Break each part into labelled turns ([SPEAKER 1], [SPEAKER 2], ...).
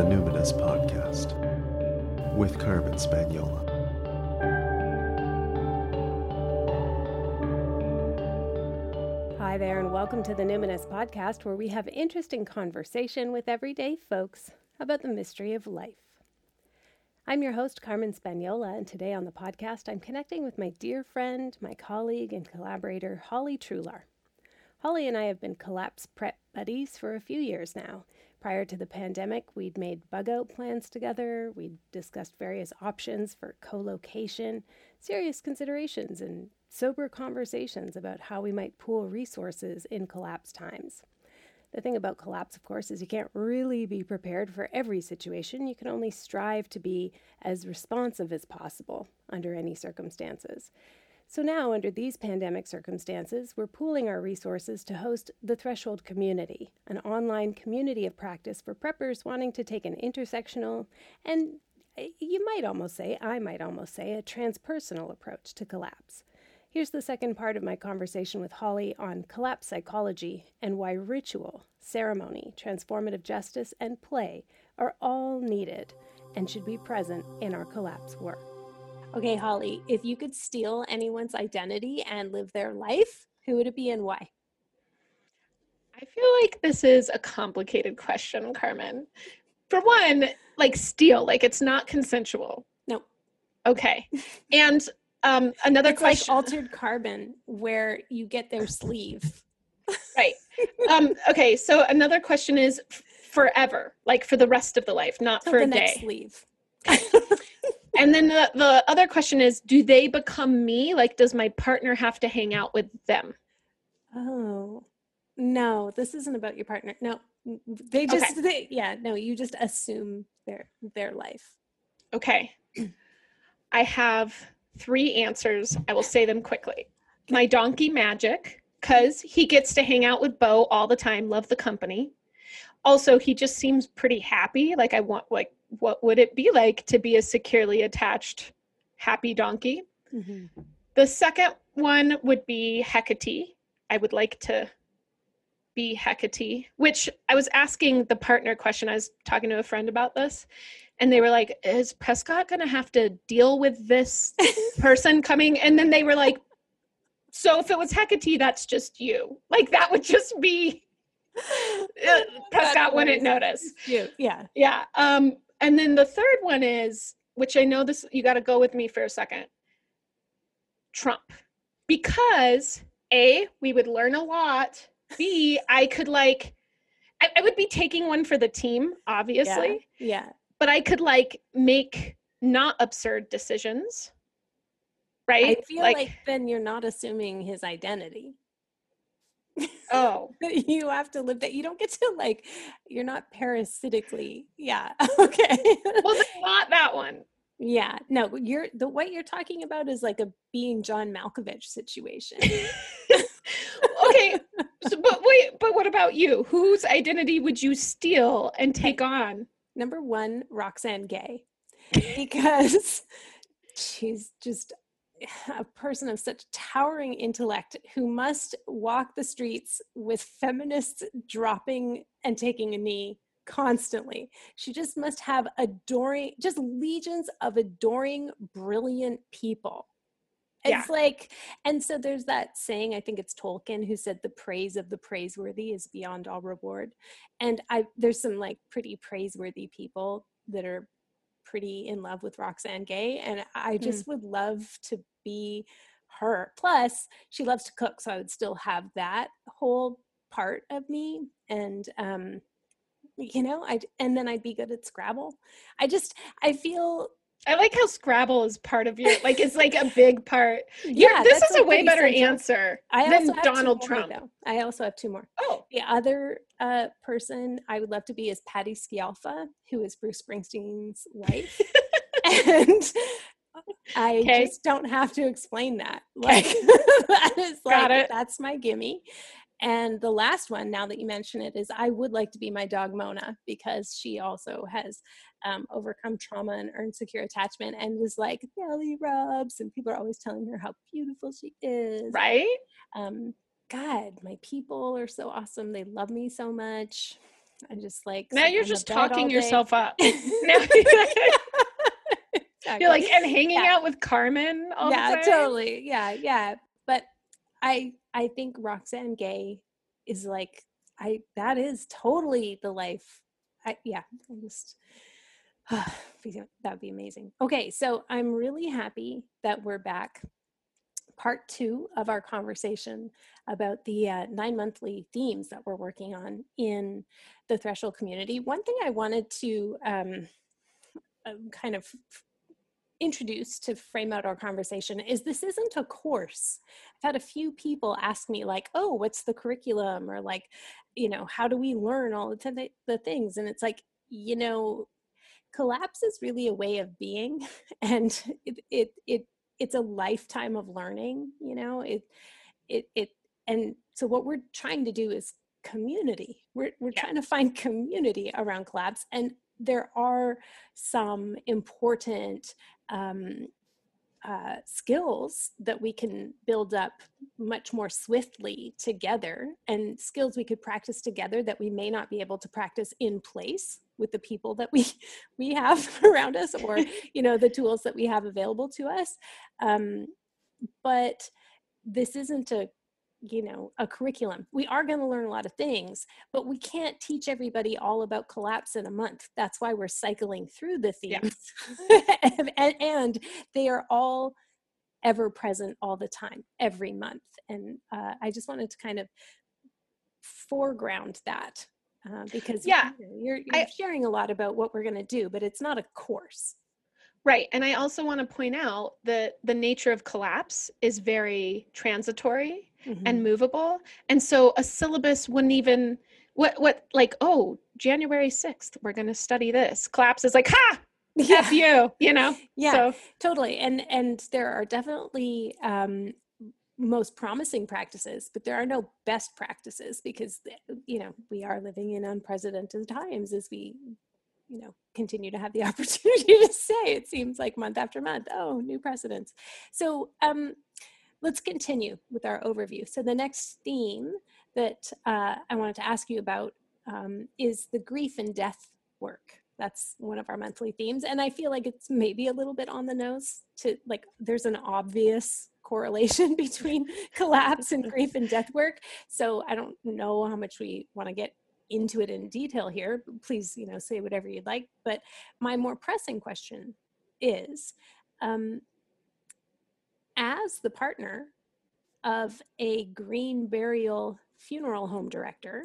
[SPEAKER 1] the Numinous Podcast with Carmen Spaniola.
[SPEAKER 2] Hi there, and welcome to the Numinous Podcast, where we have interesting conversation with everyday folks about the mystery of life. I'm your host, Carmen Spaniola, and today on the podcast, I'm connecting with my dear friend, my colleague, and collaborator, Holly Trular. Holly and I have been collapse prep buddies for a few years now. Prior to the pandemic, we'd made bug out plans together, we'd discussed various options for co location, serious considerations, and sober conversations about how we might pool resources in collapse times. The thing about collapse, of course, is you can't really be prepared for every situation. You can only strive to be as responsive as possible under any circumstances. So now, under these pandemic circumstances, we're pooling our resources to host the Threshold Community, an online community of practice for preppers wanting to take an intersectional and you might almost say, I might almost say, a transpersonal approach to collapse. Here's the second part of my conversation with Holly on collapse psychology and why ritual, ceremony, transformative justice, and play are all needed and should be present in our collapse work. Okay, Holly, if you could steal anyone's identity and live their life, who would it be and why?
[SPEAKER 3] I feel like this is a complicated question, Carmen. For one, like steal, like it's not consensual.
[SPEAKER 2] No.
[SPEAKER 3] Okay. And um, another
[SPEAKER 2] it's
[SPEAKER 3] question.
[SPEAKER 2] like altered carbon, where you get their sleeve.
[SPEAKER 3] right. Um, okay. So another question is forever, like for the rest of the life, not for a day.
[SPEAKER 2] sleeve.
[SPEAKER 3] And then the, the other question is, do they become me? Like, does my partner have to hang out with them?
[SPEAKER 2] Oh, no, this isn't about your partner. No, they just, they, yeah, no, you just assume their their life.
[SPEAKER 3] Okay. I have three answers. I will say them quickly. My donkey magic, because he gets to hang out with Bo all the time, love the company. Also, he just seems pretty happy. Like, I want, like, what would it be like to be a securely attached happy donkey? Mm-hmm. The second one would be Hecate. I would like to be Hecate, which I was asking the partner question. I was talking to a friend about this, and they were like, Is Prescott going to have to deal with this person coming? And then they were like, So if it was Hecate, that's just you. Like that would just be. Prescott wouldn't notice.
[SPEAKER 2] You, yeah.
[SPEAKER 3] Yeah. Um, and then the third one is, which I know this, you got to go with me for a second Trump. Because A, we would learn a lot. B, I could like, I, I would be taking one for the team, obviously,
[SPEAKER 2] Yeah.
[SPEAKER 3] but I could like make not absurd decisions. Right?
[SPEAKER 2] I feel like, then you're not assuming his identity.
[SPEAKER 3] Oh,
[SPEAKER 2] you have to live that. You don't get to like, you're not parasitically. Yeah. Okay.
[SPEAKER 3] well, not that one.
[SPEAKER 2] yeah. No, you're the what you're talking about is like a being John Malkovich situation.
[SPEAKER 3] okay, so, but wait, but what about you? Whose identity would you steal and take on?
[SPEAKER 2] Number one, Roxane Gay, because she's just a person of such towering intellect who must walk the streets with feminists dropping and taking a knee constantly. She just must have adoring, just legions of adoring, brilliant people.
[SPEAKER 3] Yeah.
[SPEAKER 2] It's like, and so there's that saying, I think it's Tolkien who said the praise of the praiseworthy is beyond all reward. And I there's some like pretty praiseworthy people that are pretty in love with Roxane Gay. And I just would love to be her. Plus, she loves to cook, so I would still have that whole part of me. And um, you know, I and then I'd be good at Scrabble. I just I feel
[SPEAKER 3] I like how Scrabble is part of your like it's like a big part. You're-
[SPEAKER 2] yeah.
[SPEAKER 3] this is a way better
[SPEAKER 2] central.
[SPEAKER 3] answer
[SPEAKER 2] I
[SPEAKER 3] than
[SPEAKER 2] also have two
[SPEAKER 3] Donald
[SPEAKER 2] more,
[SPEAKER 3] Trump.
[SPEAKER 2] though. I also have two more.
[SPEAKER 3] Oh,
[SPEAKER 2] The other uh, person I would love to be is Patty Scialfa, who is Bruce Springsteen's wife. and I
[SPEAKER 3] Okay.
[SPEAKER 2] just don't have to explain that. Like that is
[SPEAKER 3] Got
[SPEAKER 2] like
[SPEAKER 3] it.
[SPEAKER 2] that's my gimme. And the last one, now that you mention it, is I would like to be my dog Mona because she also has um, overcome trauma and earned secure attachment and was like belly rubs, and people are always telling her how beautiful she is.
[SPEAKER 3] right?
[SPEAKER 2] Um, God, my people are so awesome. They love me so much. I'm just like
[SPEAKER 3] now you're just talking yourself up.
[SPEAKER 2] Exactly.
[SPEAKER 3] you're like and hanging
[SPEAKER 2] Yeah.
[SPEAKER 3] out with Carmen all
[SPEAKER 2] yeah,
[SPEAKER 3] the time.
[SPEAKER 2] totally. Yeah, yeah. But I I think Roxane Gay is like I that is totally the life. I yeah, I'm just that would be amazing. Okay, so I'm really happy that we're back. Part two of our conversation about the uh, nine monthly themes that we're working on in the Threshold community. One thing I wanted to um, uh, kind of introduce to frame out our conversation is this isn't a course. I've had a few people ask me like, "Oh, what's the curriculum?" or like, you know, how do we learn all the the things? And it's like, you know, collapse is really a way of being, and it it it it's a lifetime of learning. You know, it it it and so what we're trying to do is community. We're we're
[SPEAKER 3] Yeah.
[SPEAKER 2] trying to find community around collapse and there are some important um, uh, skills that we can build up much more swiftly together and skills we could practice together that we may not be able to practice in place with the people that we we have around us or you know the tools that we have available to us. Um, but this isn't a you know a curriculum. We are going to learn a lot of things but we can't teach everybody all about collapse in a month. That's why we're cycling through the
[SPEAKER 3] Yeah.
[SPEAKER 2] themes. And, and, and they are all ever present all the time every month. And uh, i just wanted to kind of foreground that uh, because
[SPEAKER 3] Yeah,
[SPEAKER 2] you know, you're
[SPEAKER 3] I-
[SPEAKER 2] sharing a lot about what we're going to do but it's not a course
[SPEAKER 3] Right. And I also want to point out that the nature of collapse is very transitory
[SPEAKER 2] Mm-hmm.
[SPEAKER 3] and movable. And so a syllabus wouldn't even what what like, oh, January 6th, we're gonna study this. Collapse is like, ha, F you, you know?
[SPEAKER 2] yeah
[SPEAKER 3] So
[SPEAKER 2] totally and and there are definitely um most promising practices but there are no best practices because you know we are living in unprecedented times as we you know continue to have the opportunity to say it seems like month after month oh new precedents. So um let's continue with our overview. So the next theme that uh, i wanted to ask you about um, is the grief and death work. That's one of our monthly themes and i feel like it's maybe a little bit on the nose to like there's an obvious correlation between collapse and grief and death work. So i don't know how much we want to get into it in detail here please you know say whatever you'd like but my more pressing question is um, as the partner of a green burial funeral home director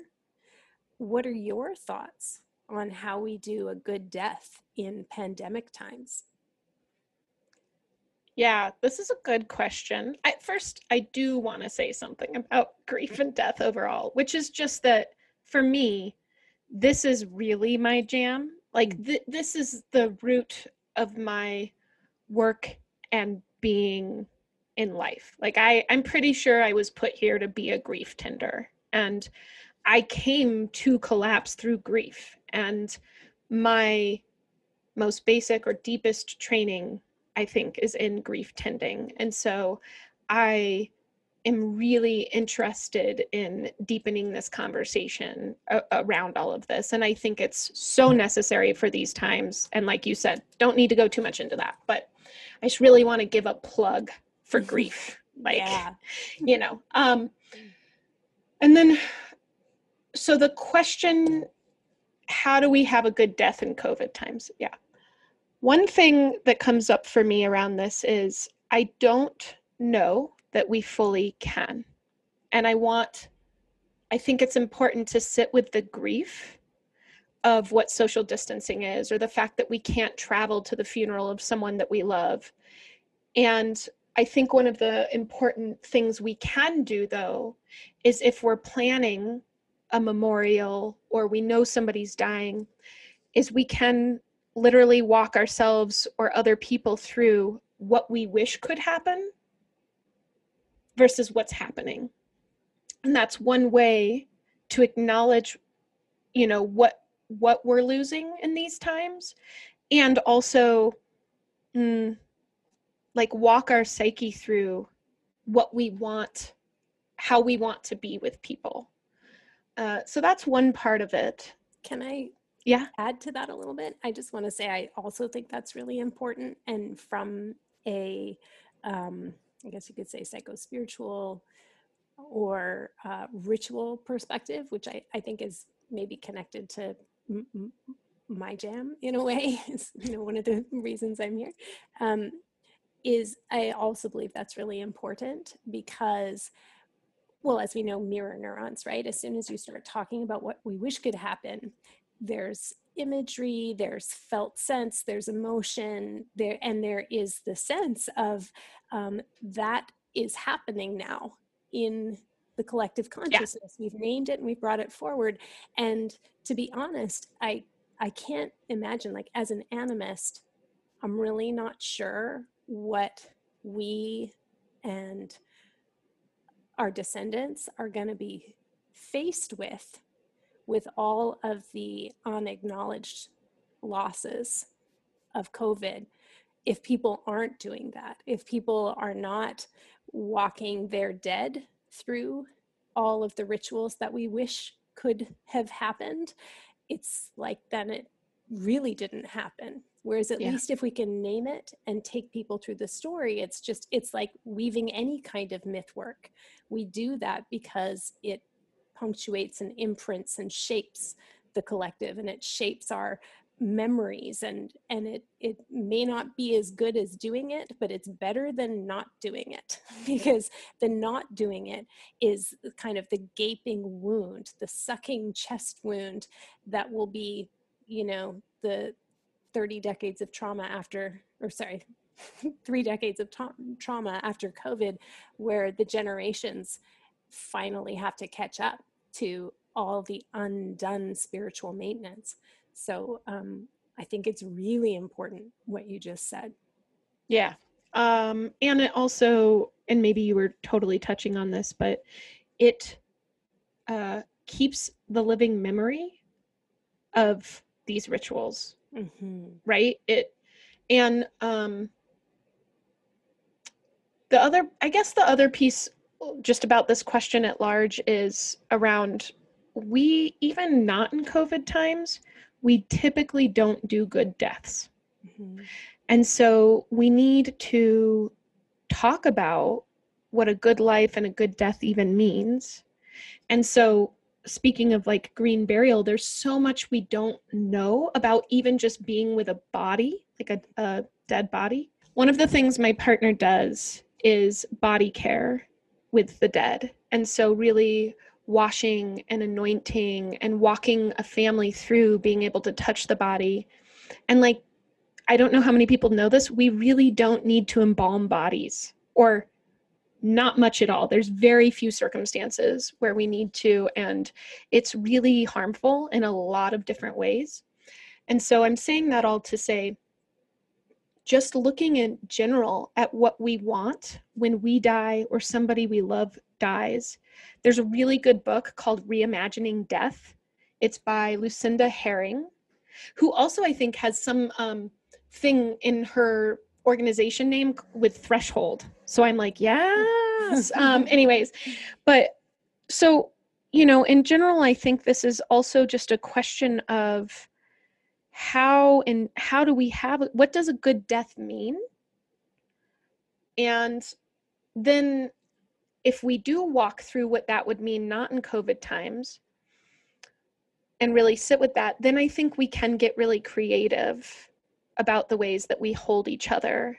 [SPEAKER 2] what are your thoughts on how we do a good death in pandemic times?
[SPEAKER 3] yeah, this is a good question. At first, I do want to say something about grief and death overall, which is just that for me, this is really my jam. Like mm. th- this is the root of my work and being in life. Like I I'm pretty sure I was put here to be a grief tender and I came to collapse through grief and my most basic or deepest training I think is in grief tending. And so I am really interested in deepening this conversation a- around all of this. And I think it's so necessary for these times. And like you said don't need to go too much into that but I just really want to give a plug for grief like
[SPEAKER 2] yeah,
[SPEAKER 3] you know um and then so the question how do we have a good death in covid times? Yeah. One thing that comes up for me around this is i don't know that we fully can. And i want i think it's important to sit with the grief of what social distancing is or the fact that we can't travel to the funeral of someone that we love. And I think one of the important things we can do, though, is if we're planning a memorial or we know somebody's dying, is we can literally walk ourselves or other people through what we wish could happen versus what's happening. And that's one way to acknowledge, you know, what what we're losing in these times and also mm, like walk our psyche through what we want how we want to be with people uh, so that's one part of it
[SPEAKER 2] can I
[SPEAKER 3] Yeah.
[SPEAKER 2] add to that a little bit? I just want to say I also think that's really important. And from a, um, I guess you could say psycho spiritual or uh, ritual perspective, which I, I think is maybe connected to m- m- my jam in a way, is you know one of the reasons I'm here. Um, is I also believe that's really important because well, as we know, mirror neurons, right? As soon as you start talking about what we wish could happen, there's imagery, there's felt sense, there's emotion, there, and there is the sense of um, that is happening now in the collective consciousness. Yeah. We've named it and we've brought it forward. And to be honest, I I can't imagine like as an animist, I'm really not sure what we and our descendants are going to be faced with with all of the unacknowledged losses of covid if people aren't doing that if people are not walking their dead through all of the rituals that we wish could have happened it's like then it really didn't happen whereas at yeah. least if we can name it and take people through the story it's just it's like weaving any kind of myth work we do that because it punctuates and imprints and shapes the collective and it shapes our memories and and it it may not be as good as doing it but it's better than not doing it. Because the not doing it is kind of the gaping wound the sucking chest wound that will be you know the 30 decades of trauma after or sorry three decades of ta- trauma after covid where the generations finally have to catch up to all the undone spiritual maintenance. So um, i think it's really important what you just said.
[SPEAKER 3] Yeah. Um, and it also and maybe you were totally touching on this but it uh, keeps the living memory of these rituals mm-hmm. right? It and um the other i guess the other piece just about this question at large is around we even not in covid times we typically don't do good deaths mm-hmm. and so we need to talk about what a good life and a good death even means and so speaking of like green burial, there's so much we don't know about even just being with a body, like a, a dead body. One of the things my partner does is body care with the dead. And so, really washing and anointing and walking a family through being able to touch the body. And like, I don't know how many people know this, we really don't need to embalm bodies or not much at all. There's very few circumstances where we need to, and it's really harmful in a lot of different ways. And so I'm saying that all to say, just looking in general at what we want when we die or somebody we love dies. There's a really good book called Reimagining Death. It's by Lucinda Herring, who also I think has some um, thing in her organization name with threshold. So I'm like, yes. um, anyways, but so, you know, in general, I think this is also just a question of how and how do we have what does a good death mean? And then if we do walk through what that would mean, not in COVID times, and really sit with that, then I think we can get really creative about the ways that we hold each other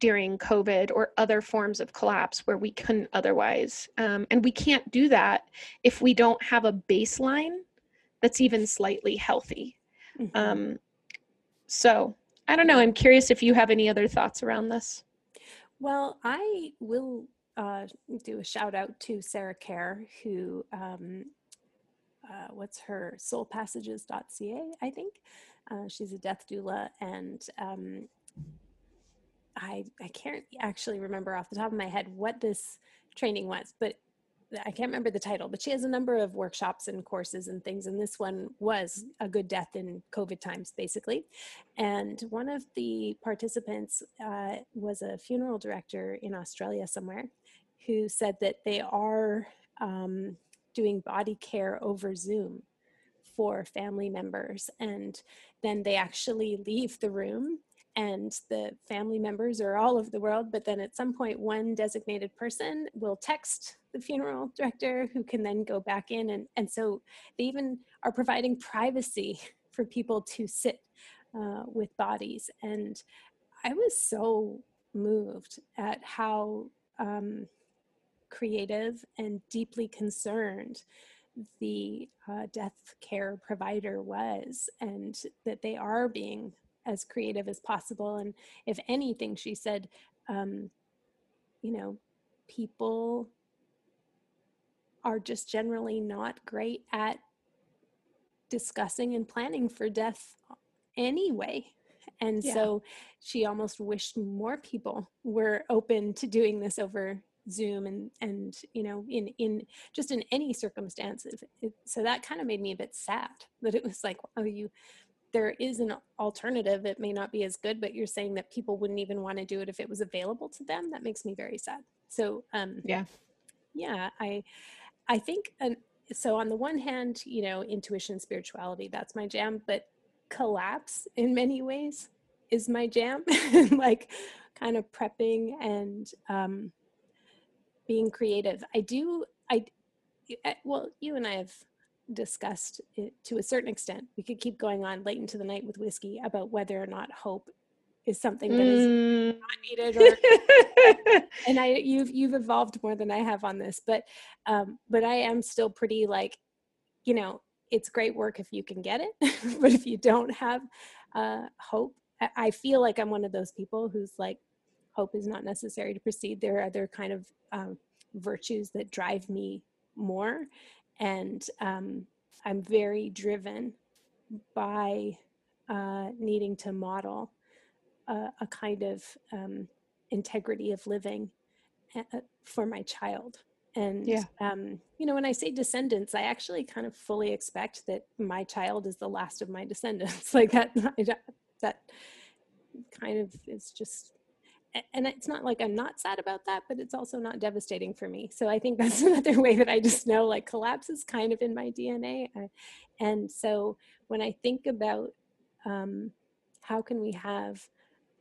[SPEAKER 3] during COVID or other forms of collapse where we couldn't otherwise. Um, and we can't do that if we don't have a baseline that's even slightly healthy. Mm-hmm. Um, so I don't know. I'm curious if you have any other thoughts around this.
[SPEAKER 2] Well, I will uh, do a shout out to Sarah Kerr, who, um, uh, what's her soulpassages.ca, I think. Uh, she's a death doula, and um, I I can't actually remember off the top of my head what this training was, but I can't remember the title. But she has a number of workshops and courses and things, and this one was a good death in COVID times, basically. And one of the participants uh, was a funeral director in Australia somewhere, who said that they are um, doing body care over Zoom for family members and then they actually leave the room and the family members are all over the world but then at some point one designated person will text the funeral director who can then go back in and, and so they even are providing privacy for people to sit uh, with bodies. And i was so moved at how um, creative and deeply concerned the uh, death care provider was and that they are being as creative as possible and if anything she said um, you know people are just generally not great at discussing and planning for death anyway and yeah. so she almost wished more people were open to doing this over zoom and and you know in in just in any circumstances it, so that kind of made me a bit sad that it was like oh you there is an alternative it may not be as good but you're saying that people wouldn't even want to do it if it was available to them that makes me very sad. So um
[SPEAKER 3] yeah.
[SPEAKER 2] yeah i i think and so on the one hand you know intuition spirituality that's my jam but collapse in many ways is my jam. Like kind of prepping and um being creative. I do i eh, well you and i have discussed it to a certain extent we could keep going on late into the night with whiskey about whether or not hope is something that is mm. not needed or and i you've you've evolved more than i have on this but um but i am still pretty like you know it's great work if you can get it but if you don't have uh hope I, I feel like i'm one of those people who's like hope is not necessary to proceed there are other kind of um, virtues that drive me more and um, i'm very driven by uh, needing to model a, a kind of um, integrity of living uh, for my child and yeah. um, you know when i say descendants i actually kind of fully expect that my child is the last of my descendants like that that kind of is just and it's not like I'm not sad about that, but it's also not devastating for me. So I think that's another way that I just know like collapse is kind of in my DNA. And so when I think about um, how can we have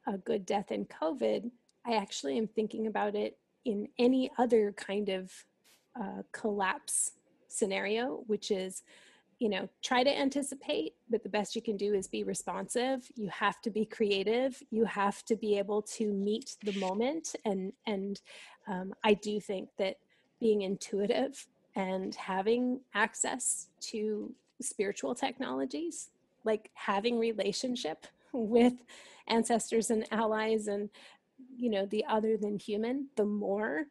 [SPEAKER 2] a good death in COVID, I actually am thinking about it in any other kind of uh, collapse scenario, which is you know try to anticipate but the best you can do is be responsive. You have to be creative. You have to be able to meet the moment. And and um, i do think that being intuitive and having access to spiritual technologies like having relationship with ancestors and allies and you know the other than human the more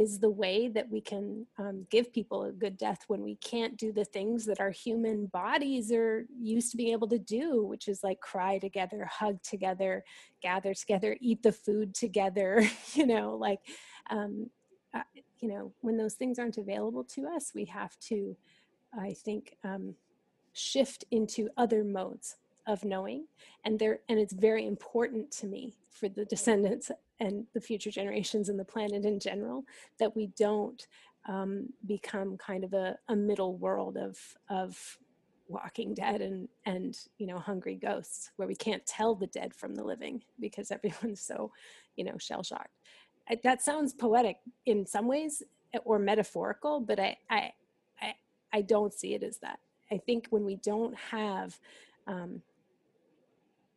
[SPEAKER 2] is the way that we can um, give people a good death when we can't do the things that our human bodies are used to being able to do, which is like cry together, hug together, gather together, eat the food together, you know, like, um, uh, you know, when those things aren't available to us, we have to, I think, um, shift into other modes of knowing and there and it's very important to me for the descendants and the future generations and the planet in general that we don't um, become kind of a, a middle world of of walking dead and and you know hungry ghosts where we can't tell the dead from the living because everyone's so you know shell shocked that sounds poetic in some ways or metaphorical but I, I i i don't see it as that. I think when we don't have um,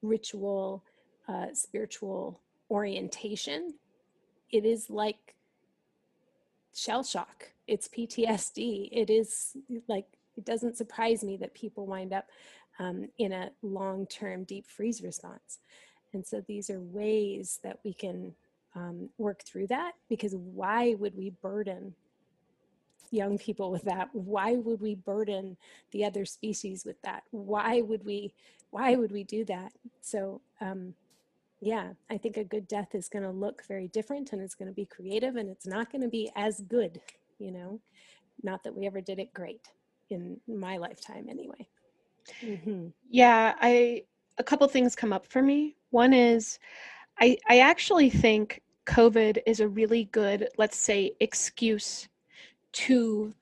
[SPEAKER 2] ritual uh, spiritual orientation, it is like shell shock. It's PTSD. It is like, it doesn't surprise me that people wind up um, in a long term deep freeze response. And so these are ways that we can um, work through that because why would we burden young people with that why would we burden the other species with that why would we why would we do that so um, yeah i think a good death is going to look very different and it's going to be creative and it's not going to be as good you know not that we ever did it great in my lifetime anyway
[SPEAKER 3] mm-hmm. yeah i a couple things come up for me one is i i actually think covid is a really good let's say excuse to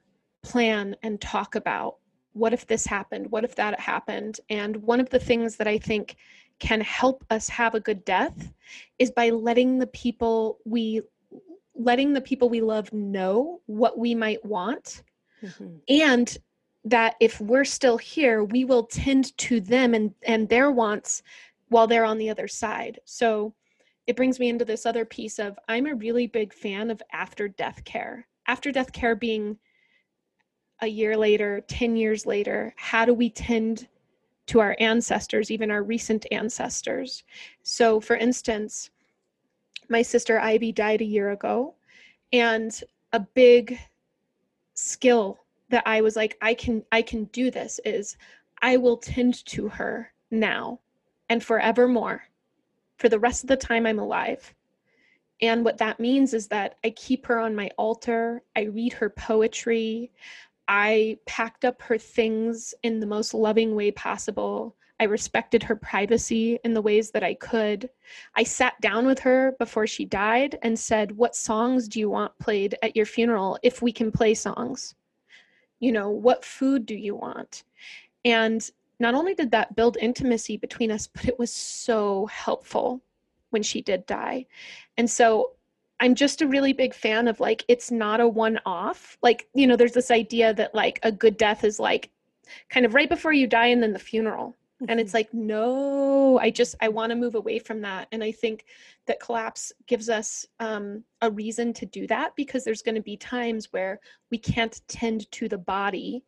[SPEAKER 3] plan and talk about what if this happened? What if that happened? And one of the things that I think can help us have a good death is by letting the people we letting the people we love know what we might want. Mm-hmm. and that if we're still here we will tend to them and and their wants while they're on the other side. So it brings me into this other piece of i'm a really big fan of after death care. After death care being a year later 10 years later how do we tend to our ancestors even our recent ancestors so for instance my sister ivy died a year ago and a big skill that i was like i can i can do this is i will tend to her now and forevermore for the rest of the time I'm alive. And what that means is that I keep her on my altar, I read her poetry, I packed up her things in the most loving way possible. I respected her privacy in the ways that I could. I sat down with her before she died and said, What songs do you want played at your funeral if we can play songs? You know, what food do you want? And not only did that build intimacy between us, but it was so helpful when she did die. And so I'm just a really big fan of like, it's not a one off. Like, you know, there's this idea that like a good death is like kind of right before you die and then the funeral. Mm-hmm. And it's mm-hmm. like, no, I just, I want to move away from that. And I think that collapse gives us um, a reason to do that because there's going to be times where we can't tend to the body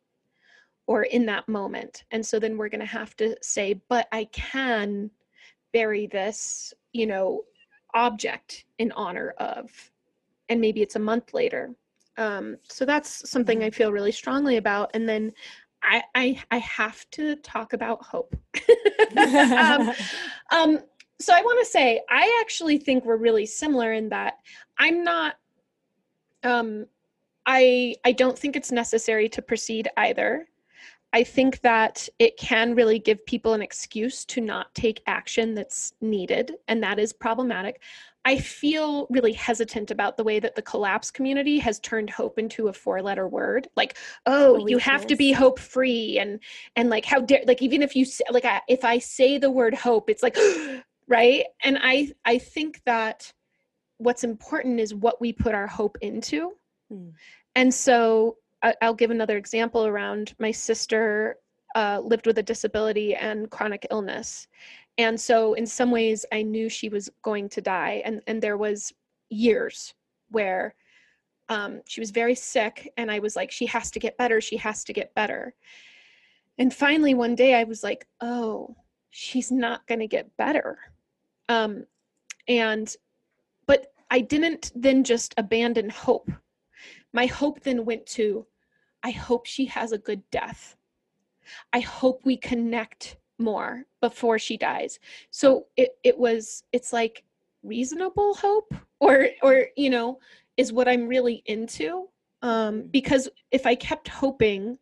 [SPEAKER 3] or in that moment. And so then we're going to have to say, but I can bury this, you know, object in honor of, and maybe it's a month later. Um, so that's something I mm-hmm. feel really strongly about. And then I, I, I have to talk about hope. um, um, so I want to say, I actually think we're really similar in that I'm not, um, I, I don't think it's necessary to proceed either. I think that it can really give people an excuse to not take action that's needed, and that is problematic. I feel really hesitant about the way that the collapse community has turned hope into a four letter word. Like, oh, you have to be hope free and and like how dare like even if you say, like I, if I say the word hope, it's like right? And I I think that what's important is what we put our hope into. Hmm. And so I'll give another example around my sister uh, lived with a disability and chronic illness. And so, in some ways, I knew she was going to die. And, and there was years where um, she was very sick, and I was like, she has to get better. She has to get better. And finally, one day, I was like, oh, she's not going to get better. Um, and, but I didn't then just abandon hope. My hope then went to, I hope she has a good death. I hope we connect more before she dies. So it, it was, it's like reasonable hope or, or, you know, is what I'm really into. Um, mm-hmm. because if I kept hoping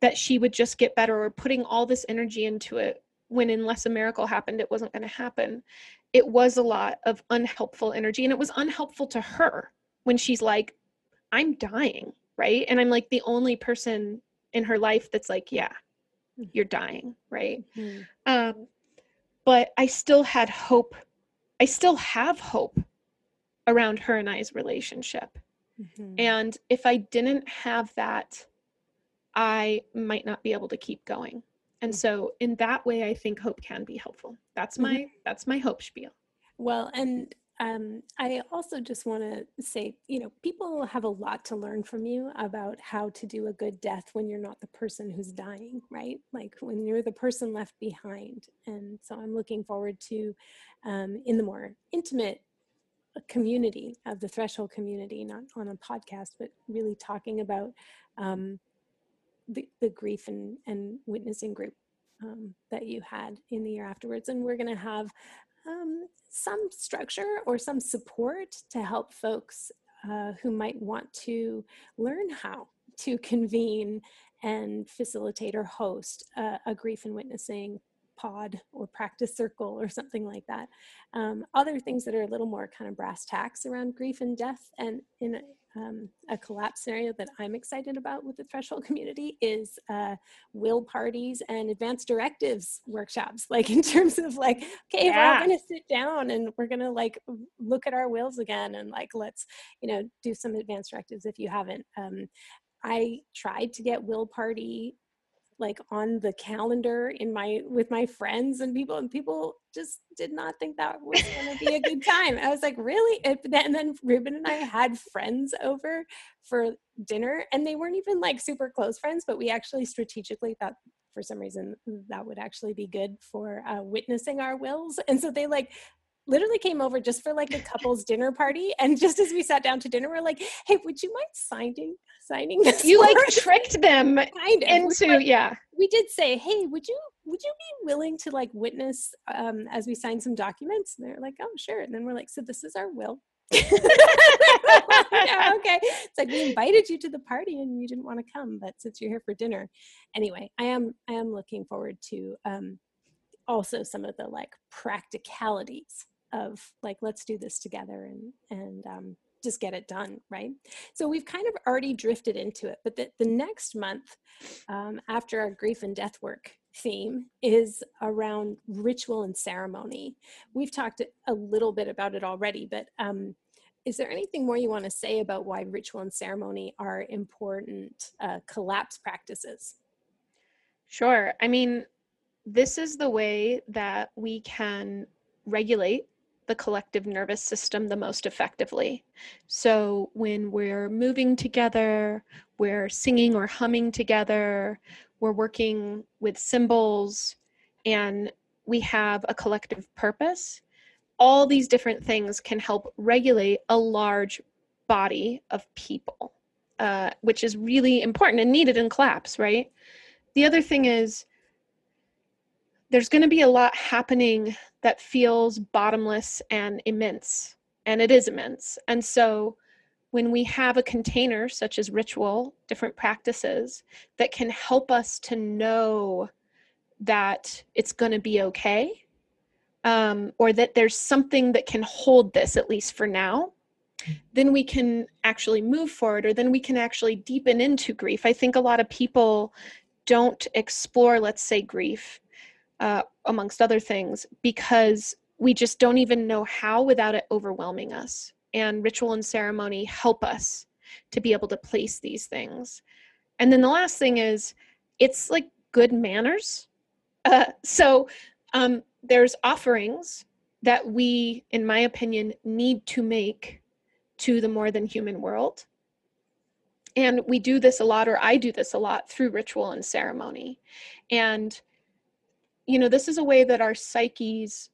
[SPEAKER 3] that she would just get better or putting all this energy into it when unless a miracle happened, it wasn't going to happen. It was a lot of unhelpful energy and it was unhelpful to her when she's like, I'm dying right and i'm like the only person in her life that's like yeah mm-hmm. you're dying right mm-hmm. um but i still had hope i still have hope around her and i's relationship mm-hmm. and if i didn't have that i might not be able to keep going and mm. so in that way i think hope can be helpful that's my mm-hmm. that's my hope spiel
[SPEAKER 2] well and um, I also just want to say, you know, people have a lot to learn from you about how to do a good death when you're not the person who's dying, right? Like when you're the person left behind. And so I'm looking forward to, um, in the more intimate community of the threshold community, not on a podcast, but really talking about um, the, the grief and, and witnessing group um, that you had in the year afterwards. And we're going to have um, some structure or some support to help folks uh, who might want to learn how to convene and facilitate or host a, a grief and witnessing pod or practice circle or something like that. Um, other things that are a little more kind of brass tacks around grief and death and in a, um, a collapse scenario that I'm excited about with the threshold community is uh, will parties and advanced directives workshops. Like in terms of like, okay, yeah. we're all going to sit down and we're going to like look at our wills again and like let's you know do some advanced directives if you haven't. Um, I tried to get will party like on the calendar in my with my friends and people and people just did not think that was going to be a good time. I was like really? And then ruben and i had friends over for dinner and they weren't even like super close friends but we actually strategically thought for some reason that would actually be good for uh, witnessing our wills and so they like literally came over just for like a couple's dinner party and just as we sat down to dinner we're like hey would you mind signing signing this
[SPEAKER 3] you like tricked them kind of. into like, yeah.
[SPEAKER 2] we did say hey would you would you be willing to like witness um as we sign some documents? And they're like oh sure. And then we're like so this is our will. Yeah, okay. It's like we invited you to the party and you didn't want to come, but since you're here for dinner, anyway, I am I am looking forward to um, also some of the like practicalities of like let's do this together and and um, just get it done right? So we've kind of already drifted into it but the, the next month um, after our grief and death work theme is around ritual and ceremony. We've talked a little bit about it already but um, is there anything more you want to say about why ritual and ceremony are important uh, collapse practices?
[SPEAKER 3] Sure. I mean this is the way that we can regulate the collective nervous system the most effectively. So, when we're moving together, we're singing or humming together, we're working with symbols, and we have a collective purpose, all these different things can help regulate a large body of people, uh, which is really important and needed in collapse, right? The other thing is, there's going to be a lot happening that feels bottomless and immense, and it is immense. And so, when we have a container such as ritual, different practices that can help us to know that it's going to be okay, um, or that there's something that can hold this, at least for now, then we can actually move forward, or then we can actually deepen into grief. I think a lot of people don't explore, let's say, grief uh, amongst other things, because we just don't even know how without it overwhelming us. And ritual and ceremony help us to be able to place these things. And then the last thing is, it's like good manners. Uh, so um, there's offerings that we, in my opinion, need to make to the more than human world. And we do this a lot, or I do this a lot through ritual and ceremony. And you know, this is a way that our psyches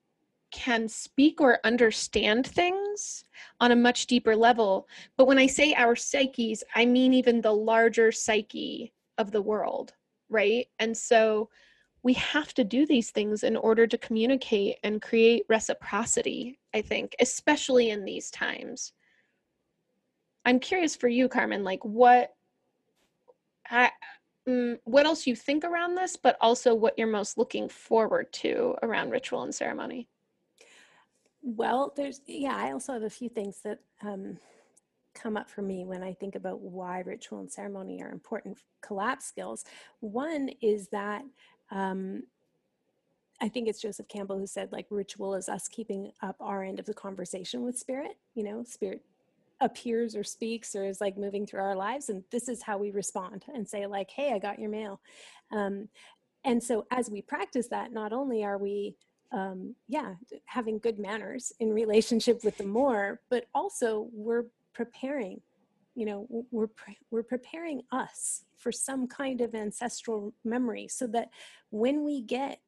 [SPEAKER 3] can speak or understand things on a much deeper level. But when I say our psyches, I mean even the larger psyche of the world, right? And so we have to do these things in order to communicate and create reciprocity, I think, especially in these times. I'm curious for you, Carmen, like what mm, what else you think around this, but also what you're most looking forward to around ritual and ceremony.
[SPEAKER 2] Well, there's, yeah, I also have a few things that um, come up for me when I think about why ritual and ceremony are important collapse skills. One is that um, I think it's Joseph Campbell who said, like, ritual is us keeping up our end of the conversation with spirit. You know, spirit appears or speaks or is like moving through our lives and this is how we respond and say like hey i got your mail. Um, and so as we practice that not only are we um, yeah having good manners in relationship with the more but also we're preparing you know we're pre- we're preparing us for some kind of ancestral memory so that when we get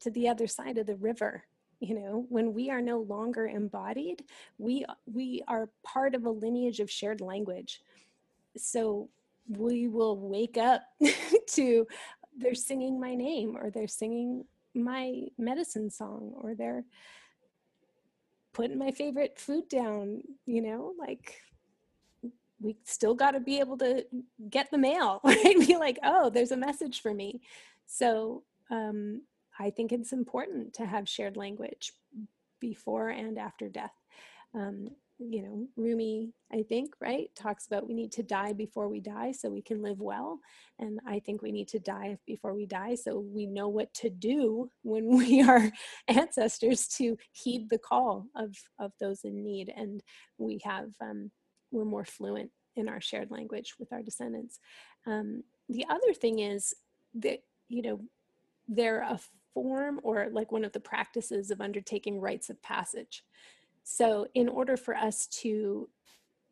[SPEAKER 2] to the other side of the river you know when we are no longer embodied we we are part of a lineage of shared language. So we will wake up to they're singing my name or they're singing my medicine song or they're putting my favorite food down you know like we still got to be able to get the mail right? Be like oh there's a message for me. So um I think it's important to have shared language before and after death. Um, you know, Rumi, I think, right, talks about we need to die before we die so we can live well. And I think we need to die before we die so we know what to do when we are ancestors to heed the call of, of those in need. And we have, um, we're more fluent in our shared language with our descendants. Um, the other thing is that, you know, they're a form or like one of the practices of undertaking rites of passage. So, in order for us to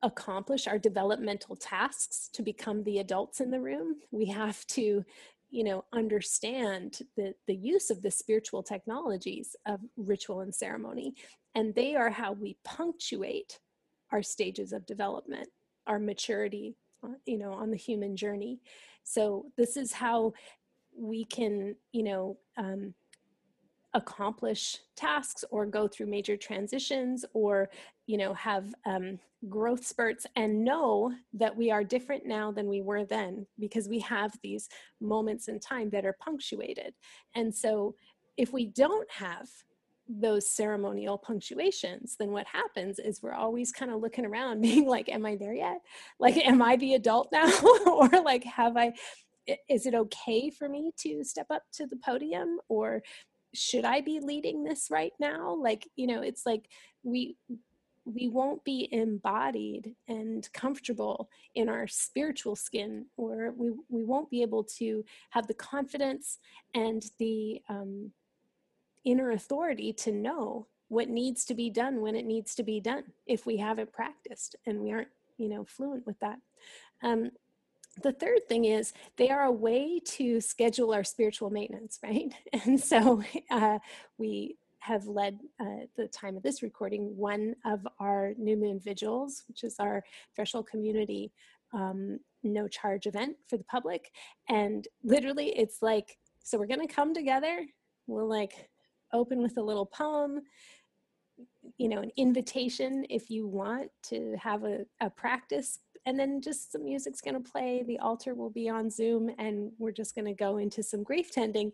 [SPEAKER 2] accomplish our developmental tasks to become the adults in the room, we have to, you know, understand the, the use of the spiritual technologies of ritual and ceremony. And they are how we punctuate our stages of development, our maturity, uh, you know, on the human journey. So, this is how we can, you know, um, accomplish tasks or go through major transitions or you know have um, growth spurts and know that we are different now than we were then because we have these moments in time that are punctuated. And so if we don't have those ceremonial punctuations then what happens is we're always kind of looking around being like am i there yet? Like am i the adult now? Or like have i is it okay for me to step up to the podium or should i be leading this right now? Like you know it's like we we won't be embodied and comfortable in our spiritual skin or we, we won't be able to have the confidence and the um, inner authority to know what needs to be done when it needs to be done if we haven't practiced and we aren't you know fluent with that. Um, the third thing is they are a way to schedule our spiritual maintenance, right? And so uh, we have led uh, the time of this recording one of our new moon vigils, which is our threshold community um, no charge event for the public. And literally, it's like, so we're going to come together. We'll like open with a little poem, you know, an invitation if you want to have a, a practice and then just some music's going to play the altar will be on zoom and we're just going to go into some grief tending.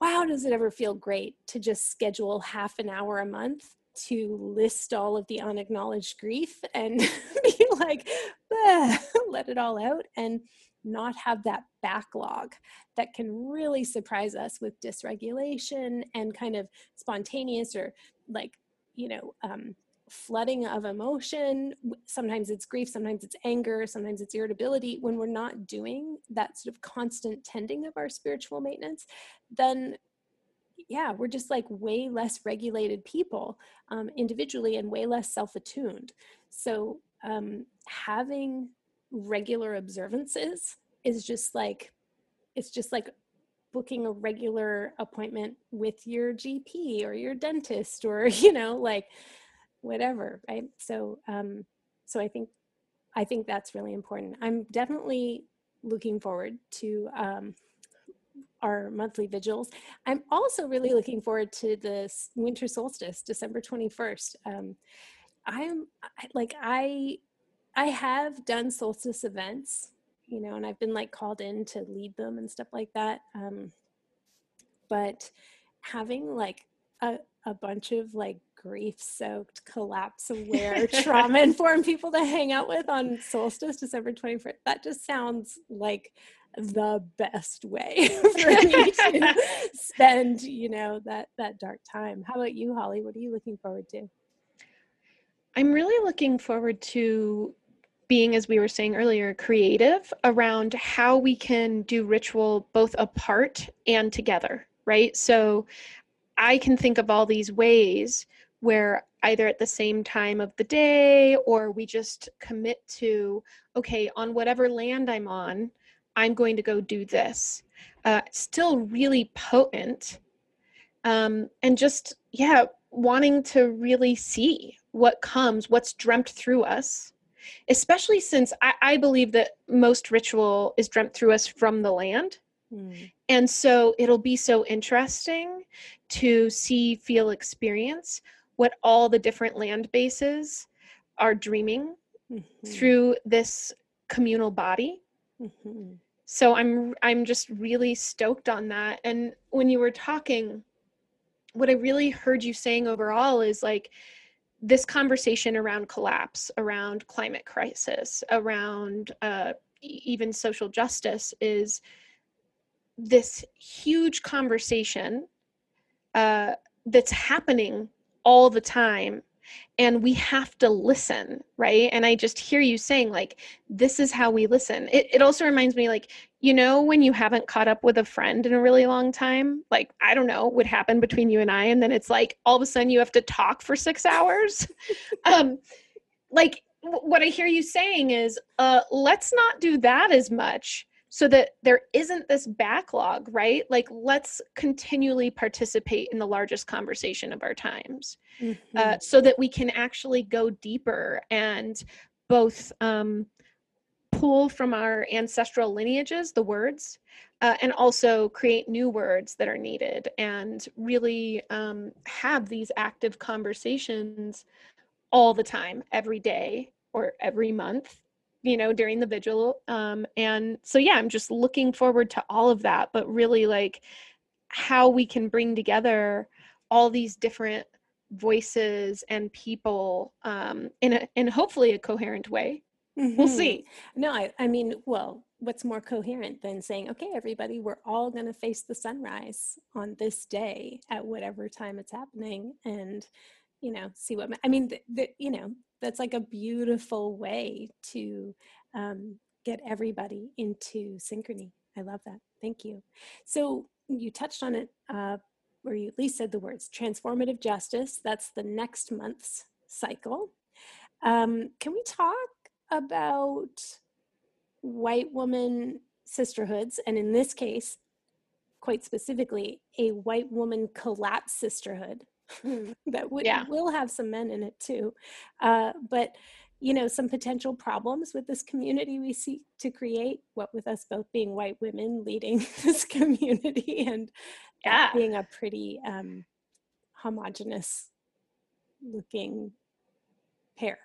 [SPEAKER 2] Wow does it ever feel great to just schedule half an hour a month to list all of the unacknowledged grief and be like let it all out and not have that backlog that can really surprise us with dysregulation and kind of spontaneous or like you know um, flooding of emotion. Sometimes it's grief, sometimes it's anger, sometimes it's irritability. When we're not doing that sort of constant tending of our spiritual maintenance, then yeah, we're just like way less regulated people um, individually and way less self attuned. So um, having regular observances is just like, it's just like booking a regular appointment with your GP or your dentist or, you know, like, whatever right? So um so i think i think that's really important. I'm definitely looking forward to um our monthly vigils. I'm also really looking forward to the winter solstice december 21st um i'm like i i have done solstice events you know and i've been like called in to lead them and stuff like that um but having like a, a bunch of like grief soaked, collapse aware, trauma informed people to hang out with on solstice, December 21st. That just sounds like the best way for me to spend, you know, that that dark time. How about you, Holly? What are you looking forward to?
[SPEAKER 3] I'm really looking forward to being, as we were saying earlier, creative around how we can do ritual both apart and together, right? So I can think of all these ways where either at the same time of the day or we just commit to, okay, on whatever land I'm on, I'm going to go do this. Uh, still really potent. Um, and just, yeah, wanting to really see what comes, what's dreamt through us, especially since I, I believe that most ritual is dreamt through us from the land. Mm. And so it'll be so interesting to see, feel, experience what all the different land bases are dreaming mm-hmm. through this communal body. Mm-hmm. so i'm i'm just really stoked on that and when you were talking what i really heard you saying overall is like this conversation around collapse around climate crisis around uh, even social justice is this huge conversation uh, that's happening all the time and we have to listen right? And i just hear you saying like this is how we listen. It, it also reminds me like you know when you haven't caught up with a friend in a really long time like i don't know what happened between you and i and then it's like all of a sudden you have to talk for six hours. Um like w- what i hear you saying is uh let's not do that as much so that there isn't this backlog, right? Like, let's continually participate in the largest conversation of our times mm-hmm. uh, so that we can actually go deeper and both um, pull from our ancestral lineages the words uh, and also create new words that are needed and really um, have these active conversations all the time, every day or every month you know during the vigil um and so yeah i'm just looking forward to all of that but really like how we can bring together all these different voices and people um in a in hopefully a coherent way mm-hmm. we'll see
[SPEAKER 2] no I, I mean well what's more coherent than saying okay everybody we're all going to face the sunrise on this day at whatever time it's happening and you know see what i mean the, the, you know that's like a beautiful way to um, get everybody into synchrony. I love that. Thank you. So you touched on it, uh, or you at least said the words transformative justice. That's the next month's cycle. Um, can we talk about white woman sisterhoods? And in this case, quite specifically, a white woman collapse sisterhood that would, yeah. will have some men in it too. Uh, but you know some potential problems with this community we seek to create what with us both being white women leading this community and yeah. being a pretty um homogenous looking pair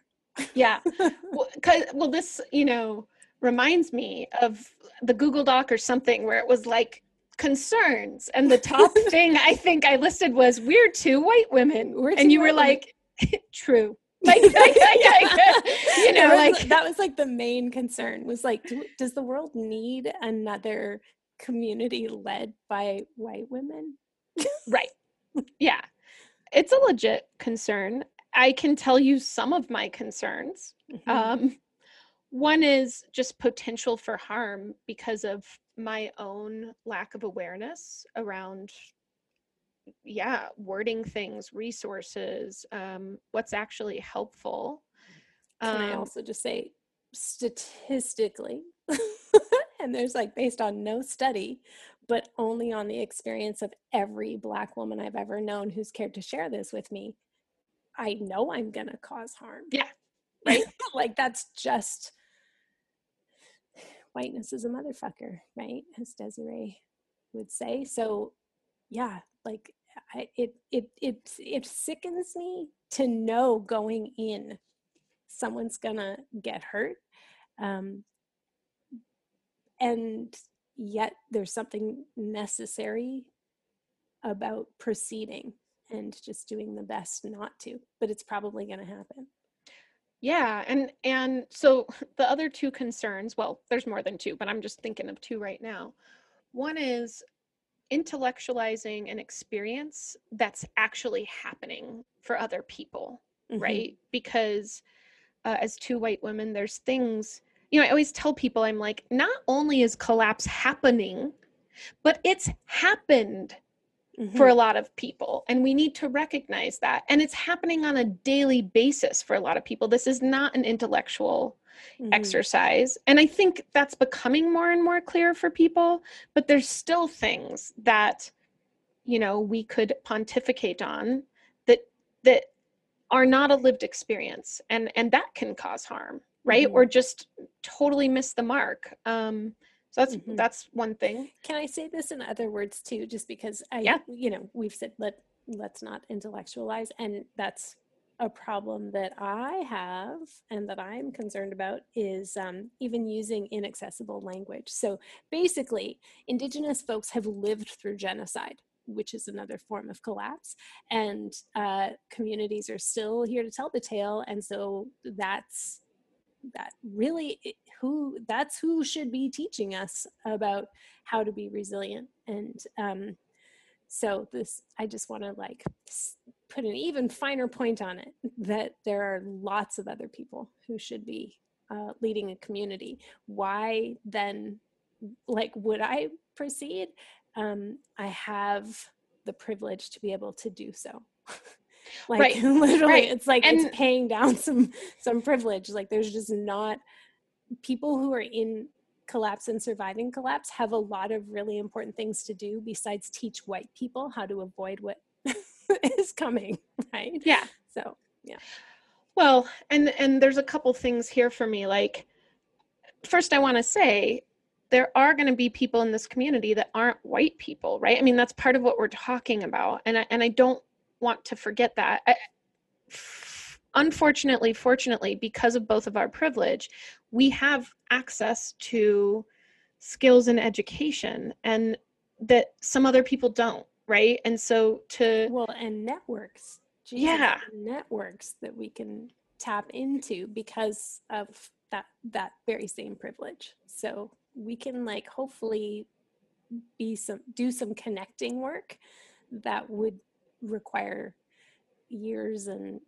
[SPEAKER 3] yeah well, cause, well this you know reminds me of the google doc or something where it was like concerns. And the top thing i think i listed was we're two white women. We're and you were like true. Like, like,
[SPEAKER 2] like, you know like that was like the main concern was like do, does the world need another community led by white women?
[SPEAKER 3] Right. Yeah. It's a legit concern. I can tell you some of my concerns. Mm-hmm. um, one is just potential for harm because of my own lack of awareness around yeah wording things resources um, what's actually helpful
[SPEAKER 2] can um, i also just say statistically and there's like based on no study but only on the experience of every black woman i've ever known who's cared to share this with me i know i'm gonna cause harm.
[SPEAKER 3] Yeah.
[SPEAKER 2] Right? Like that's just whiteness is a motherfucker right? As desiree would say. So yeah like I, it it it it sickens me to know going in someone's gonna get hurt um and yet there's something necessary about proceeding and just doing the best not to but it's probably to happen
[SPEAKER 3] yeah and and so the other two concerns well there's more than two but i'm just thinking of two right now. One is intellectualizing an experience that's actually happening for other people mm-hmm. right? Because uh, as two white women there's things you know i always tell people i'm like not only is collapse happening but it's happened mm-hmm. for a lot of people and we need to recognize that and it's happening on a daily basis for a lot of people this is not an intellectual mm-hmm. exercise. And I think that's becoming more and more clear for people, but there's still things that you know we could pontificate on that that are not a lived experience and and that can cause harm right mm-hmm. or just totally miss the mark um so that's mm-hmm. that's one thing
[SPEAKER 2] can i say this in other words too just because i yeah. you know we've said let let's not intellectualize and that's a problem that I have and that I'm concerned about is um, even using inaccessible language. So basically, Indigenous folks have lived through genocide, which is another form of collapse, and uh, communities are still here to tell the tale. And so that's that really who that's who should be teaching us about how to be resilient and um, so this i just want to like put an even finer point on it that there are lots of other people who should be uh, leading a community why then like would i proceed um, i have the privilege to be able to do so like right. literally right. it's like and, it's paying down some some privilege like there's just not people who are in collapse and surviving collapse have a lot of really important things to do besides teach white people how to avoid what is coming right?
[SPEAKER 3] Yeah.
[SPEAKER 2] So yeah.
[SPEAKER 3] Well and and there's a couple things here for me like first i want to say there are going to be people in this community that aren't white people right? I mean that's part of what we're talking about and i and i don't want to forget that. I, unfortunately fortunately because of both of our privilege we have access to skills and education and that some other people don't right? And so to
[SPEAKER 2] well and networks
[SPEAKER 3] Jesus, yeah.
[SPEAKER 2] networks that we can tap into because of that that very same privilege. So we can like hopefully be some do some connecting work that would require years and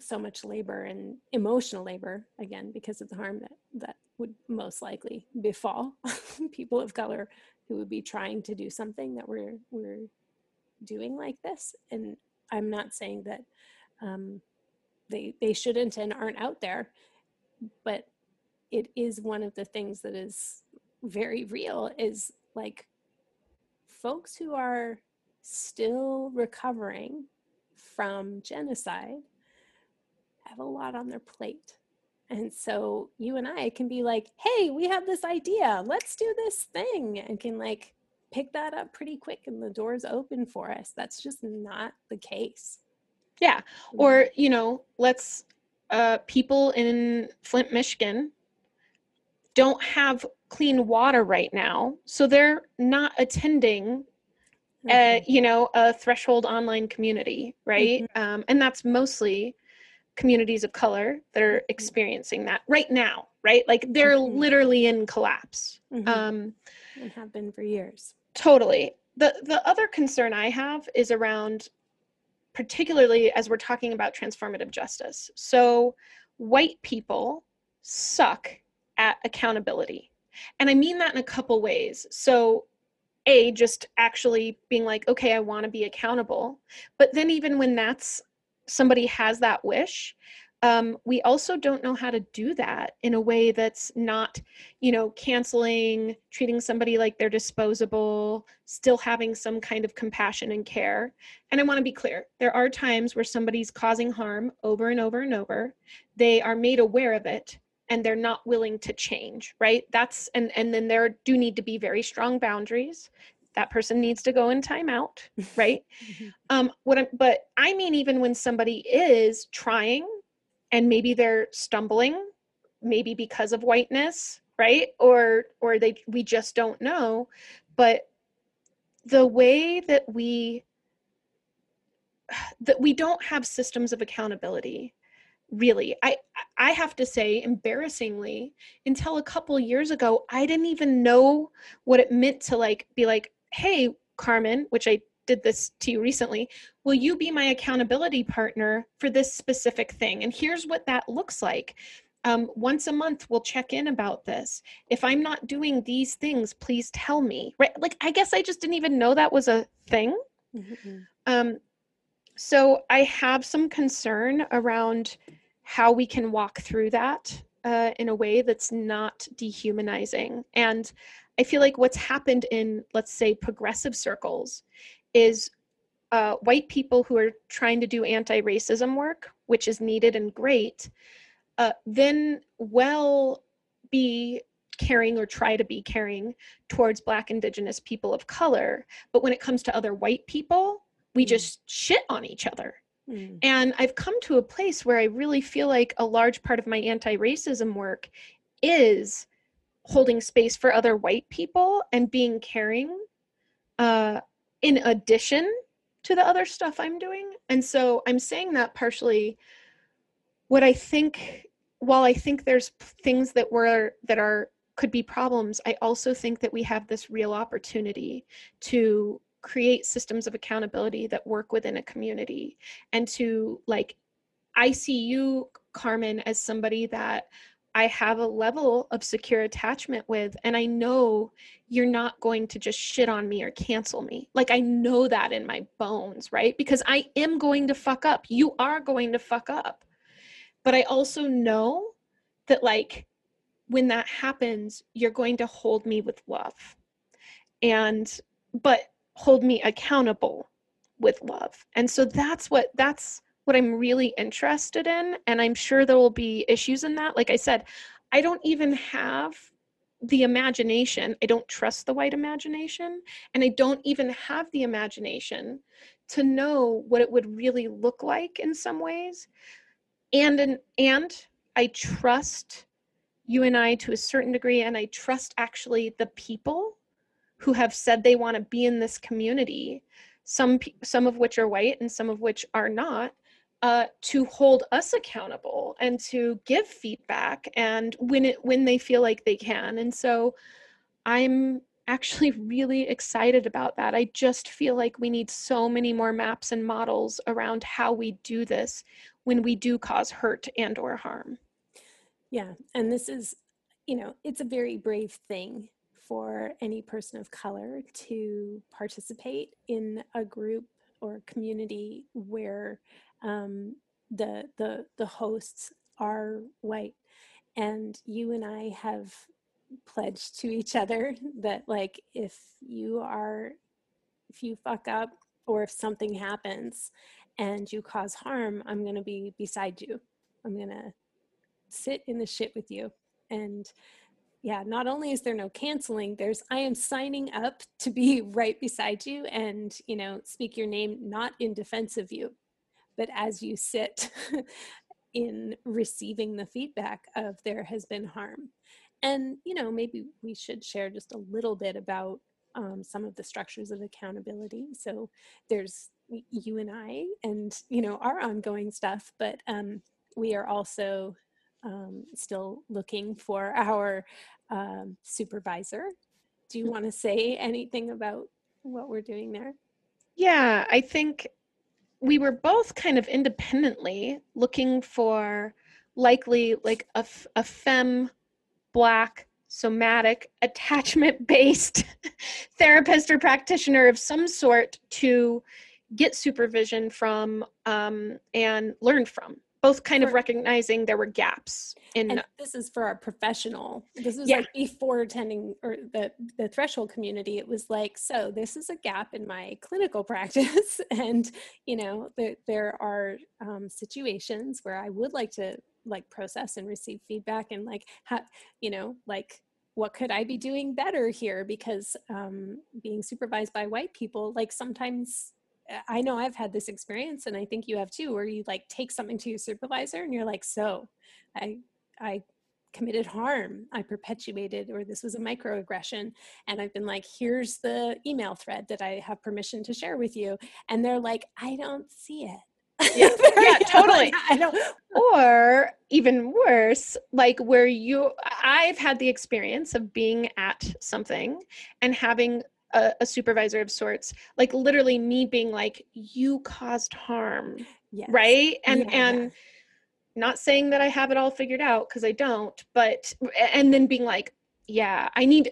[SPEAKER 2] so much labor and emotional labor again because of the harm that that would most likely befall people of color who would be trying to do something that we're we're doing like this. And i'm not saying that um, they they shouldn't and aren't out there but it is one of the things that is very real is like folks who are still recovering from genocide have a lot on their plate and so you and I can be like, hey, we have this idea. Let's do this thing. And can like pick that up pretty quick and the door's open for us. That's just not the case.
[SPEAKER 3] Yeah. Or, you know, let's uh people in Flint, Michigan don't have clean water right now. So they're not attending uh, mm-hmm. you know, a threshold online community, right? Mm-hmm. Um, and that's mostly communities of color that are mm-hmm. experiencing that right now right? Like they're mm-hmm. literally in collapse. Mm-hmm. um
[SPEAKER 2] and have been for years.
[SPEAKER 3] Totally. The the other concern i have is around particularly as we're talking about transformative justice. So white people suck at accountability. And i mean that in a couple ways. So a just actually being like okay i want to be accountable. But then even when that's somebody has that wish um, we also don't know how to do that in a way that's not you know canceling treating somebody like they're disposable still having some kind of compassion and care. And i want to be clear there are times where somebody's causing harm over and over and over. They are made aware of it and they're not willing to change right? That's and and then there do need to be very strong boundaries that person needs to go in timeout right? Mm-hmm. um what I'm, but i mean even when somebody is trying and maybe they're stumbling maybe because of whiteness right? Or or they we just don't know. But the way that we that we don't have systems of accountability really i i have to say embarrassingly until a couple years ago i didn't even know what it meant to like be like hey, Carmen, which I did this to you recently, will you be my accountability partner for this specific thing? And here's what that looks like. Um, once a month, we'll check in about this. If I'm not doing these things, please tell me. Right? Like, I guess I just didn't even know that was a thing. Mm-hmm. Um, so I have some concern around how we can walk through that uh, in a way that's not dehumanizing. And I feel like what's happened in, let's say, progressive circles is uh, white people who are trying to do anti racism work, which is needed and great, uh, then well be caring or try to be caring towards Black, Indigenous people of color. But when it comes to other white people, we mm. just shit on each other Mm. And I've come to a place where I really feel like a large part of my anti racism work is holding space for other white people and being caring uh, in addition to the other stuff I'm doing. And so I'm saying that partially what I think while I think there's things that were that are could be problems, I also think that we have this real opportunity to create systems of accountability that work within a community and to like I see you Carmen as somebody that I have a level of secure attachment with, and I know you're not going to just shit on me or cancel me. Like, I know that in my bones, right? Because I am going to fuck up. You are going to fuck up. But I also know that, like, when that happens, you're going to hold me with love. And, but hold me accountable with love. And so that's what, that's, what I'm really interested in. And I'm sure there will be issues in that. Like I said, I don't even have the imagination. I don't trust the white imagination. And I don't even have the imagination to know what it would really look like in some ways. And and, and I trust you and I to a certain degree, and I trust actually the people who have said they want to be in this community some some of which are white and some of which are not uh, to hold us accountable and to give feedback and when it when they feel like they can. And so i'm actually really excited about that. I just feel like we need so many more maps and models around how we do this when we do cause hurt and or harm.
[SPEAKER 2] Yeah and this is you know it's a very brave thing for any person of color to participate in a group or community where um, the the the hosts are white, and you and I have pledged to each other that like if you are if you fuck up or if something happens and you cause harm, I'm going to be beside you. I'm going to sit in the shit with you. And yeah, not only is there no canceling, there's I am signing up to be right beside you and, you know, speak your name not in defense of you, but as you sit in receiving the feedback of there has been harm and you know maybe we should share just a little bit about um, some of the structures of accountability. So there's you and i and you know our ongoing stuff but um, we are also um, still looking for our um, supervisor. Do you want to say anything about what we're doing there?
[SPEAKER 3] Yeah i think we were both kind of independently looking for likely like a, a fem black somatic attachment based therapist or practitioner of some sort to get supervision from um, and learn from both kind for, of recognizing there were gaps in
[SPEAKER 2] and this is for our professional. This is yeah. like before attending or the the threshold community it was like so this is a gap in my clinical practice. And you know there, there are um, situations where i would like to like process and receive feedback and like ha- you know like what could i be doing better here? Because um, being supervised by white people like sometimes Uh, I know I've had this experience and I think you have too where you like take something to your supervisor and you're like so I I committed harm. I perpetuated or this was a microaggression and I've been like here's the email thread that I have permission to share with you and they're like I don't see it.
[SPEAKER 3] Yeah, yeah oh totally. I don't or even worse like where you I've had the experience of being at something and having a, a, supervisor of sorts like literally me being like you caused harm yes. right? And yeah, and not saying that i have it all figured out because i don't but and then being like yeah i need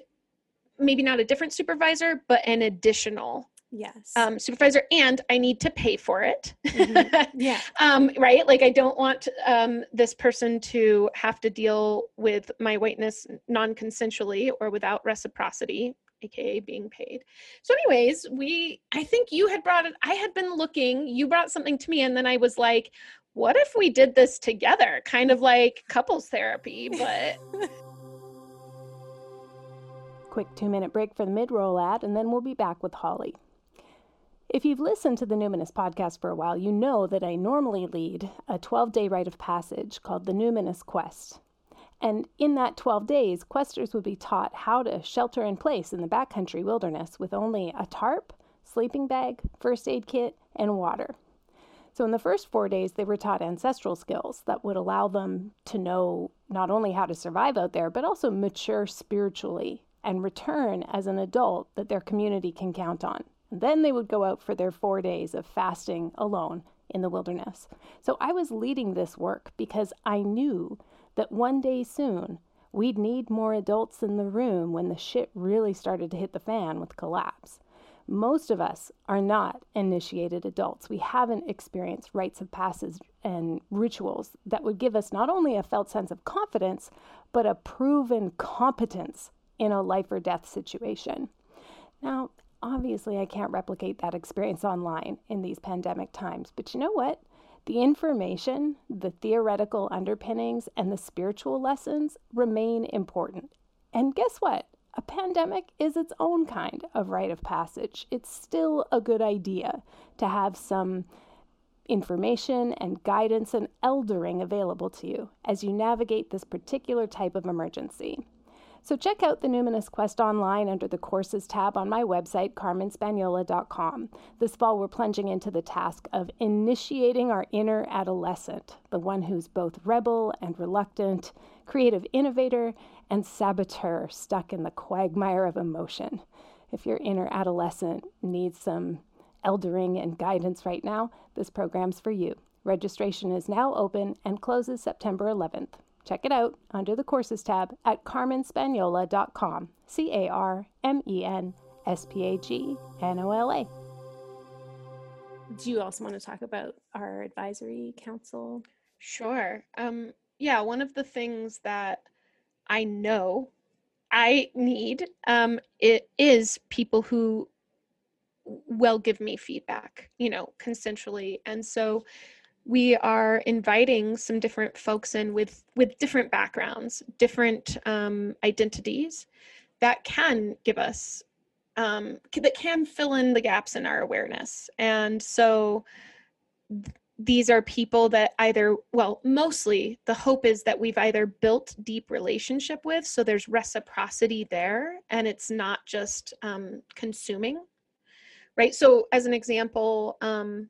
[SPEAKER 3] maybe not a different supervisor but an additional
[SPEAKER 2] yes.
[SPEAKER 3] um, supervisor and i need to pay for it.
[SPEAKER 2] Mm-hmm. yeah.
[SPEAKER 3] Um, right? Like i don't want um, this person to have to deal with my whiteness non-consensually or without reciprocity aka being paid. So, anyways, we I think you had brought it, I had been looking, you brought something to me, and then I was like, what if we did this together? Kind of like couples therapy, but
[SPEAKER 2] quick two minute break for the mid roll ad, and then we'll be back with Holly. If you've listened to the Numinous podcast for a while, you know that I normally lead a 12 day rite of passage called the Numinous Quest. And in that 12 days, questers would be taught how to shelter in place in the backcountry wilderness with only a tarp, sleeping bag, first aid kit, and water. So, in the first four days, they were taught ancestral skills that would allow them to know not only how to survive out there, but also mature spiritually and return as an adult that their community can count on. Then they would go out for their four days of fasting alone in the wilderness. So I was leading this work because I knew that one day soon we'd need more adults in the room when the shit really started to hit the fan with collapse. Most of us are not initiated adults. We haven't experienced rites of passage and rituals that would give us not only a felt sense of confidence, but a proven competence in a life or death situation. Now, obviously I can't replicate that experience online in these pandemic times. But you know what? The information, the theoretical underpinnings, and the spiritual lessons remain important. And guess what? A pandemic is its own kind of rite of passage. It's still a good idea to have some information and guidance and eldering available to you as you navigate this particular type of emergency. So check out the Numinous Quest online under the Courses tab on my website, carmenspagnola.com. This fall, we're plunging into the task of initiating our inner adolescent, the one who's both rebel and reluctant, creative innovator, and saboteur stuck in the quagmire of emotion. If your inner adolescent needs some eldering and guidance right now, this program's for you. Registration is now open and closes September 11th. Check it out under the Courses tab at carmenspagnola.com. C A R M E N S P A G N O L A.
[SPEAKER 4] Do you also want to talk about our advisory council?
[SPEAKER 3] Sure. Um, yeah, one of the things that I know I need um, it is people who will give me feedback, you know, consensually. And so we are inviting some different folks in with with different backgrounds different um, identities that can give us um, that can fill in the gaps in our awareness. And so th- these are people that either well mostly the hope is that we've either built deep relationship with so there's reciprocity there and it's not just um, consuming right? So as an example um,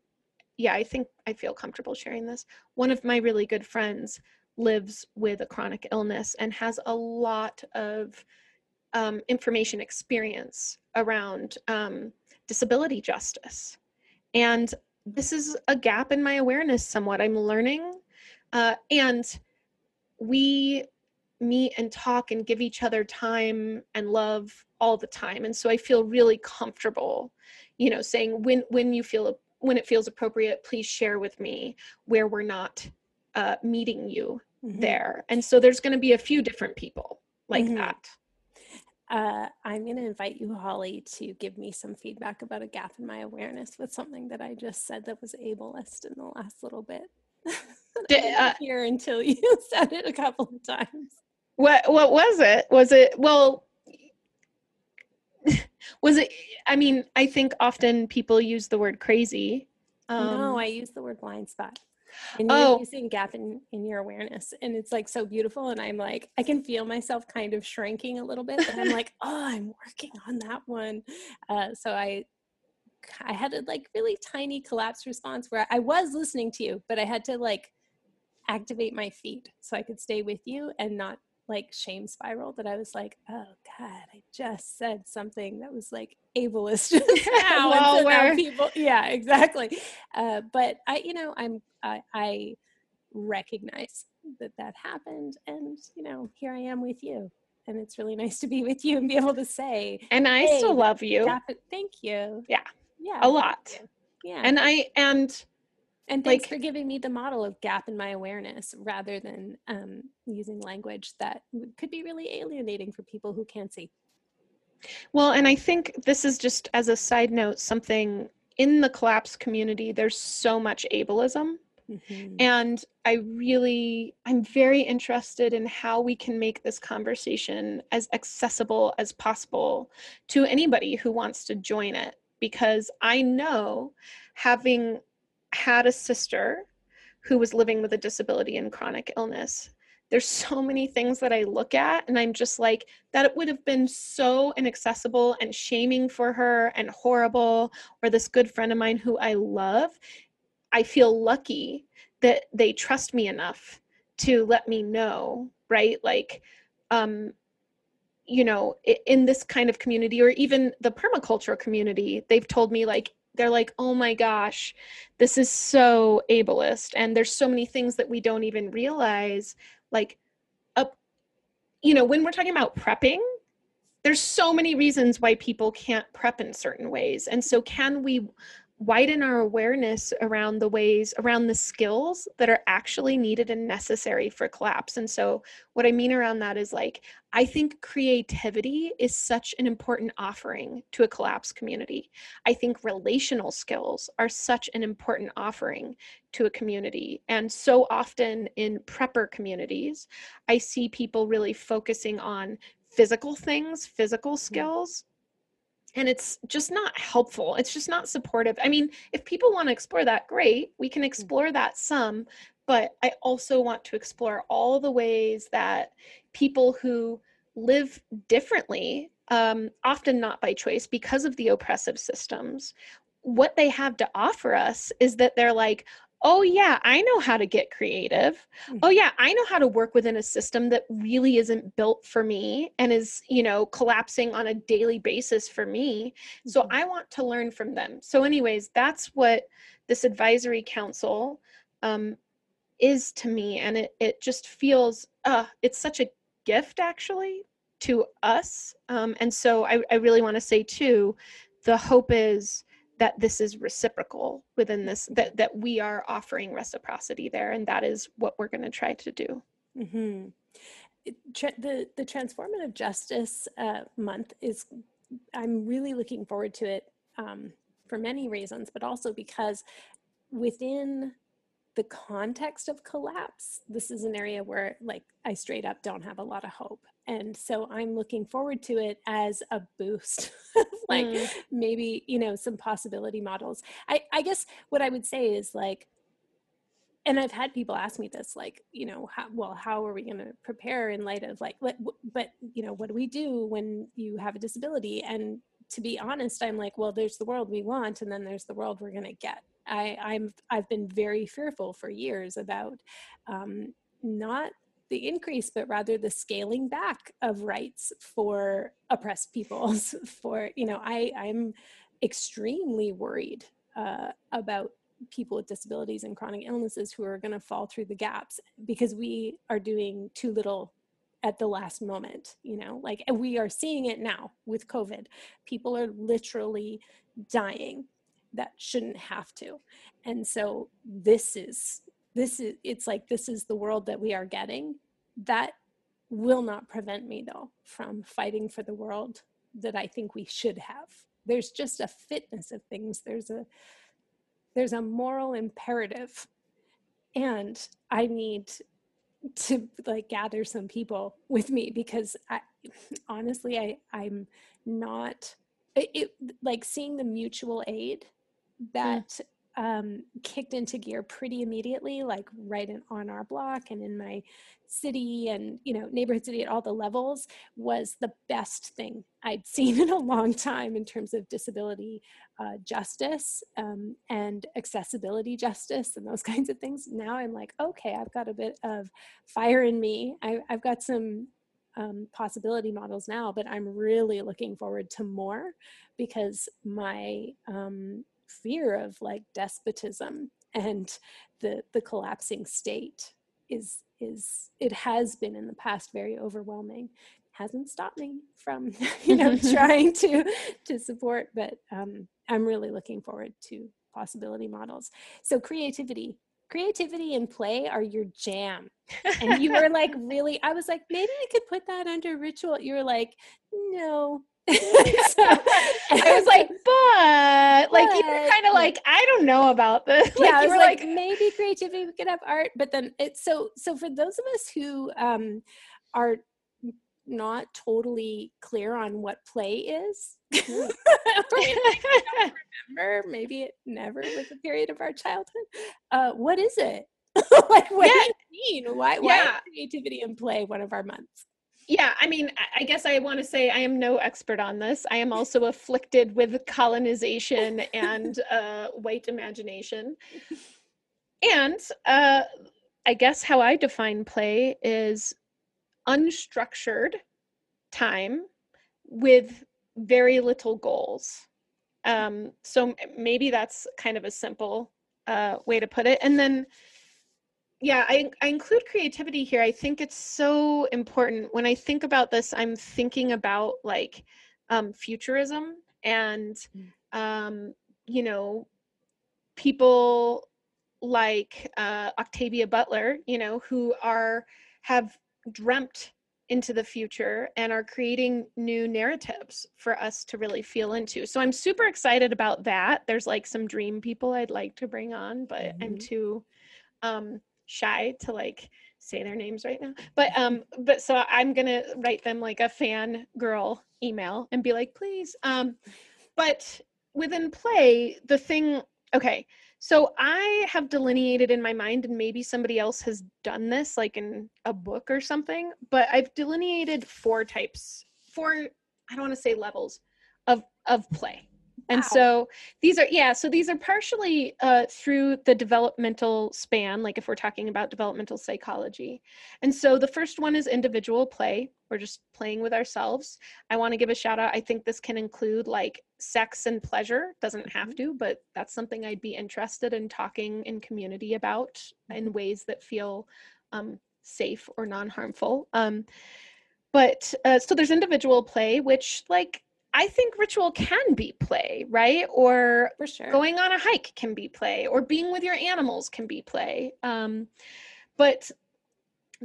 [SPEAKER 3] yeah, I think I feel comfortable sharing this. One of my really good friends lives with a chronic illness and has a lot of um, information experience around um, disability justice. And this is a gap in my awareness somewhat. I'm learning. Uh, and we meet and talk and give each other time and love all the time. And so I feel really comfortable, you know, saying when when you feel when it feels appropriate, please share with me where we're not uh, meeting you mm-hmm. there. And so there's going to be a few different people like mm-hmm. that.
[SPEAKER 4] Uh, I'm going to invite you, Holly, to give me some feedback about a gap in my awareness with something that I just said that was ableist in the last little bit. Did, uh, here until you said it a couple of times.
[SPEAKER 3] What What was it? Was it well? was it i mean i think often people use the word crazy.
[SPEAKER 4] Um, no i use the word blind spot. And you're oh. using gap in, in your awareness and it's like so beautiful and i'm like i can feel myself kind of shrinking a little bit but i'm like oh i'm working on that one. Uh, so i i had a like really tiny collapse response where i was listening to you but i had to like activate my feet so i could stay with you and not like shame spiral that I was like, oh God, I just said something that was like ableist now. well, people, yeah, exactly. Uh, but I, you know, I'm, I, I recognize that that happened, and you know, here I am with you, and it's really nice to be with you and be able to say,
[SPEAKER 3] and I hey, still love you.
[SPEAKER 4] Thank you.
[SPEAKER 3] Yeah, yeah, a lot. Yeah, and I and
[SPEAKER 4] and thanks like, for giving me the model of gap in my awareness rather than um, using language that could be really alienating for people who can't see.
[SPEAKER 3] Well, and I think this is just as a side note, something in the collapse community, there's so much ableism. Mm-hmm. And I really, I'm very interested in how we can make this conversation as accessible as possible to anybody who wants to join it because I know having had a sister who was living with a disability and chronic illness. There's so many things that I look at and I'm just like that it would have been so inaccessible and shaming for her and horrible or this good friend of mine who I love. I feel lucky that they trust me enough to let me know right? Like um you know in this kind of community or even the permaculture community they've told me like they're like, oh my gosh, this is so ableist. And there's so many things that we don't even realize. Like, up, you know, when we're talking about prepping, there's so many reasons why people can't prep in certain ways. And so, can we widen our awareness around the ways around the skills that are actually needed and necessary for collapse. And so what i mean around that is like i think creativity is such an important offering to a collapse community. I think relational skills are such an important offering to a community. And so often in prepper communities i see people really focusing on physical things physical mm-hmm. skills and it's just not helpful it's just not supportive i mean if people want to explore that great we can mm. explore that some but i also want to explore all the ways that people who live differently um, often not by choice because of the oppressive systems what they have to offer us is that they're like oh yeah i know how to get creative mm-hmm. oh yeah i know how to work within a system that really isn't built for me and is you know collapsing on a daily basis for me mm-hmm. so i want to learn from them so anyways that's what this advisory council um, is to me and it, it just feels uh, it's such a gift actually to us um, and so i, I really want to say too the hope is that this is reciprocal within this that that we are offering reciprocity there and that is what we're going to try to do mm-hmm.
[SPEAKER 2] the the transformative justice uh, month is i'm really looking forward to it um, for many reasons but also because within the context of collapse this is an area where like i straight up don't have a lot of hope and so i'm looking forward to it as a boost like mm. maybe you know some possibility models. I i guess what i would say is like and i've had people ask me this like you know how, well how are we going to prepare in light of like what but you know what do we do when you have a disability? And to be honest i'm like well there's the world we want and then there's the world we're going to get. I, I'm I've been very fearful for years about um, not the increase, but rather the scaling back of rights for oppressed peoples. For you know, I I'm extremely worried uh, about people with disabilities and chronic illnesses who are going to fall through the gaps because we are doing too little at the last moment you know? Like we are seeing it now with covid. People are literally dying that shouldn't have to. And so this is this is it's like this is the world that we are getting that will not prevent me though from fighting for the world that i think we should have. There's just a fitness of things. There's a there's a moral imperative. And i need to like gather some people with me because i honestly i i'm not it, it like seeing the mutual aid Mm. that um, kicked into gear pretty immediately, like right in, on our block and in my city and you know neighborhood city at all the levels was the best thing I'd seen in a long time in terms of disability uh, justice um, and accessibility justice and those kinds of things. Now I'm like, okay, I've got a bit of fire in me. I, I've got some um, possibility models now, but I'm really looking forward to more because my um, fear of like despotism and the the collapsing state is is it has been in the past very overwhelming. Hasn't stopped me from you know trying to to support but um, i'm really looking forward to possibility models. So creativity creativity and play are your jam. And you were like really i was like maybe i could put that under ritual. You were like no
[SPEAKER 3] I was like, but, like you were kind of like, I don't know about this.
[SPEAKER 2] Like, yeah, I was like, like, maybe creativity we could have art, but then it's so so for those of us who um are not totally clear on what play is.
[SPEAKER 4] Remember. Maybe it never was a period of our childhood. Uh, what is it? like, what yeah. do you mean? Why, why yeah. creativity and play one of our months?
[SPEAKER 3] Yeah, I mean, I guess I want to say I am no expert on this. I am also afflicted with colonization and uh, white imagination. And uh, I guess how I define play is unstructured time with very little goals. Um, so maybe that's kind of a simple uh, way to put it. And then, yeah, I, I include creativity here. I think it's so important. When I think about this, I'm thinking about like um, futurism and, mm. um, you know, people like uh, Octavia Butler, you know, who are have dreamt into the future and are creating new narratives for us to really feel into. So I'm super excited about that. There's like some dream people I'd like to bring on, but mm-hmm. I'm too um shy to like say their names right now. But um but so I'm going to write them like a fan girl email and be like, "Please." Um but within play, the thing okay, so I have delineated in my mind, and maybe somebody else has done this, like in a book or something, but I've delineated four types, four, I don't want to say levels of of play. And wow. so these are, yeah, so these are partially uh, through the developmental span, like if we're talking about developmental psychology. And so the first one is individual play. We're just playing with ourselves. I want to give a shout out. I think this can include like sex and pleasure, doesn't have mm-hmm. to, but that's something I'd be interested in talking in community about in mm-hmm. ways that feel um, safe or non harmful. Um, but uh, so there's individual play, which like I think ritual can be play, right? Or
[SPEAKER 4] sure,
[SPEAKER 3] going on a hike can be play, or being with your animals can be play. Um, but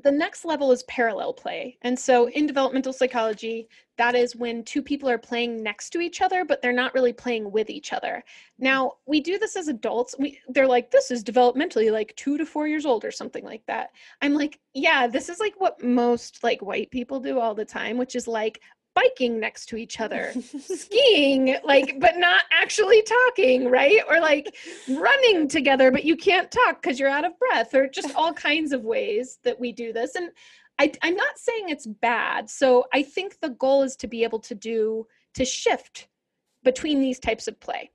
[SPEAKER 3] the next level is parallel play. And so in developmental psychology, that is when two people are playing next to each other, but they're not really playing with each other. Now, we do this as adults. We they're like, this is developmentally like two to four years old or something like that. I'm like, yeah, this is like what most like white people do all the time, which is like, biking next to each other, skiing, like, but not actually talking, right? Or like running together, but you can't talk because you're out of breath, or just all kinds of ways that we do this. And I, I'm not saying it's bad. So I think the goal is to be able to do, to shift between these types of play.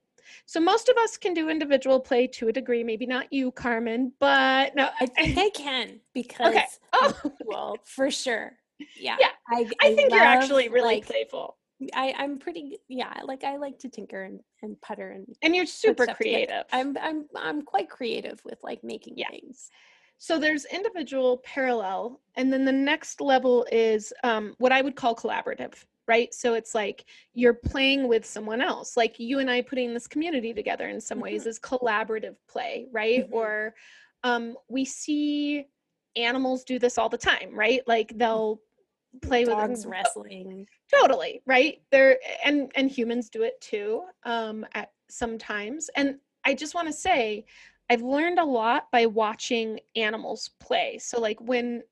[SPEAKER 3] So most of us can do individual play to a degree, maybe not you, Carmen, but no,
[SPEAKER 4] I think I can because okay. oh. well, for sure yeah
[SPEAKER 3] yeah i, I, I think love, you're actually really like, playful
[SPEAKER 4] I, I'm pretty yeah, like I like to tinker and, and putter and
[SPEAKER 3] and you're super creative.
[SPEAKER 4] I'm I'm I'm quite creative with like making yeah. things.
[SPEAKER 3] So there's individual parallel, and then the next level is um, what I would call collaborative, right? So it's like you're playing with someone else, like you and I putting this community together in some mm-hmm. ways is collaborative play, right? Mm-hmm. Or um, we see animals do this all the time, right? Like they'll play
[SPEAKER 4] dogs
[SPEAKER 3] with
[SPEAKER 4] dogs wrestling
[SPEAKER 3] totally right there and and humans do it too um at sometimes and i just want to say i've learned a lot by watching animals play so like when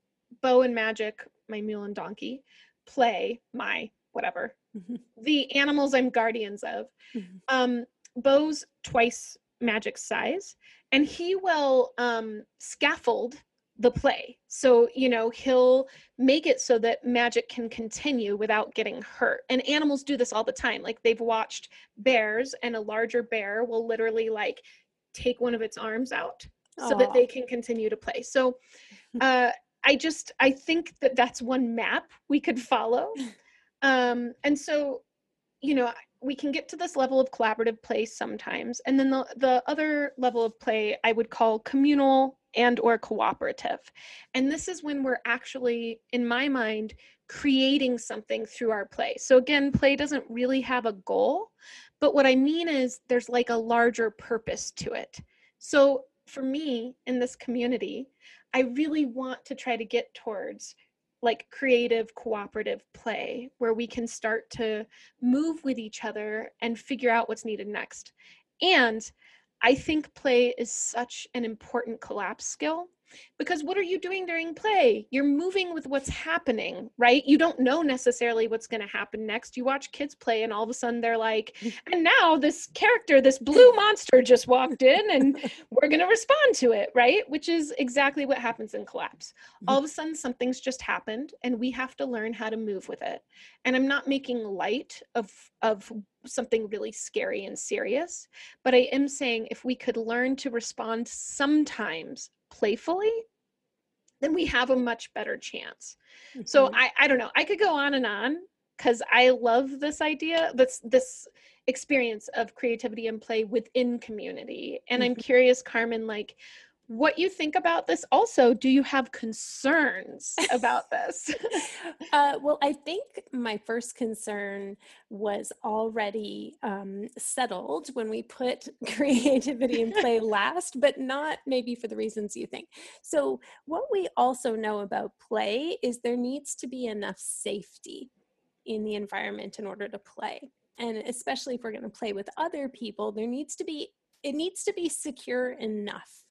[SPEAKER 3] bo and magic my mule and donkey play my whatever mm-hmm. the animals i'm guardians of mm-hmm. um bo's twice magic size and he will um scaffold the play. So, you know, he'll make it so that magic can continue without getting hurt. And animals do this all the time. Like they've watched bears and a larger bear will literally like take one of its arms out so that they can continue to play. So, uh I just I think that that's one map we could follow. Um and so, you know, we can get to this level of collaborative play sometimes and then the, the other level of play i would call communal and or cooperative. And this is when we're actually in my mind creating something through our play. So again play doesn't really have a goal but what i mean is there's like a larger purpose to it. So for me in this community i really want to try to get towards like creative cooperative play where we can start to move with each other and figure out what's needed next. And I think play is such an important collapse skill. Because what are you doing during play? You're moving with what's happening right? You don't know necessarily what's going to happen next. You watch kids play and all of a sudden they're like and now this character this blue monster just walked in and we're going to respond to it right? Which is exactly what happens in collapse. Mm-hmm. All of a sudden something's just happened and we have to learn how to move with it. And i'm not making light of of something really scary and serious but i am saying if we could learn to respond sometimes playfully then we have a much better chance mm-hmm. so i i don't know i could go on and on because i love this idea this this experience of creativity and play within community and mm-hmm. i'm curious carmen like what you think about this. Also do you have concerns about this?
[SPEAKER 2] Uh, well i think my first concern was already um, settled when we put creativity in play last but not maybe for the reasons you think. So what we also know about play is there needs to be enough safety in the environment in order to play. And especially if we're going to play with other people there needs to be it needs to be secure enough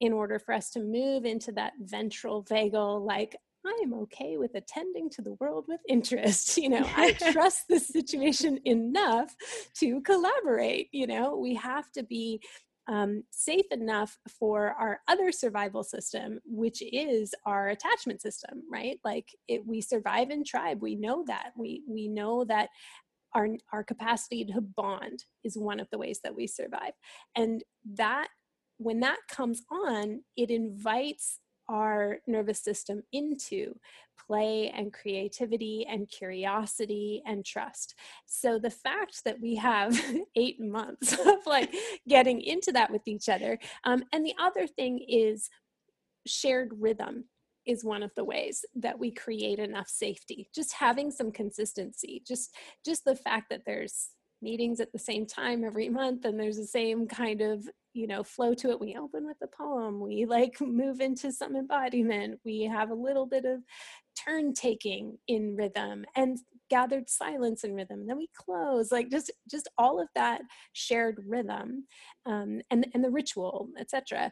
[SPEAKER 2] in order for us to move into that ventral vagal, like, I am okay with attending to the world with interest. You know, I trust the situation enough to collaborate. You know, we have to be um, safe enough for our other survival system, which is our attachment system, right? Like it, we survive in tribe. We know that. We we know that our our capacity to bond is one of the ways that we survive, and that when that comes on, it invites our nervous system into play and creativity and curiosity and trust. So the fact that we have eight months of like getting into that with each other. Um, and the other thing is shared rhythm is one of the ways that we create enough safety just having some consistency just just the fact that there's meetings at the same time every month and there's the same kind of you know flow to it. We open with a poem. We like move into some embodiment. We have a little bit of turn taking in rhythm and gathered silence in rhythm. Then we close like just just all of that shared rhythm um, and and the ritual etc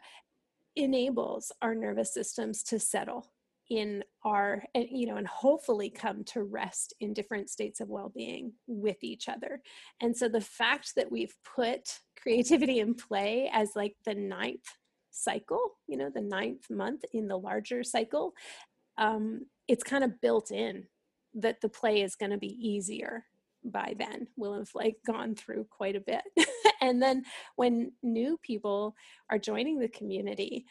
[SPEAKER 2] enables our nervous systems to settle in our you know and hopefully come to rest in different states of well-being with each other. And so the fact that we've put creativity and play as like the ninth cycle you know the ninth month in the larger cycle um it's kind of built in that the play is going to be easier by then. We'll have like gone through quite a bit. And then when new people are joining the community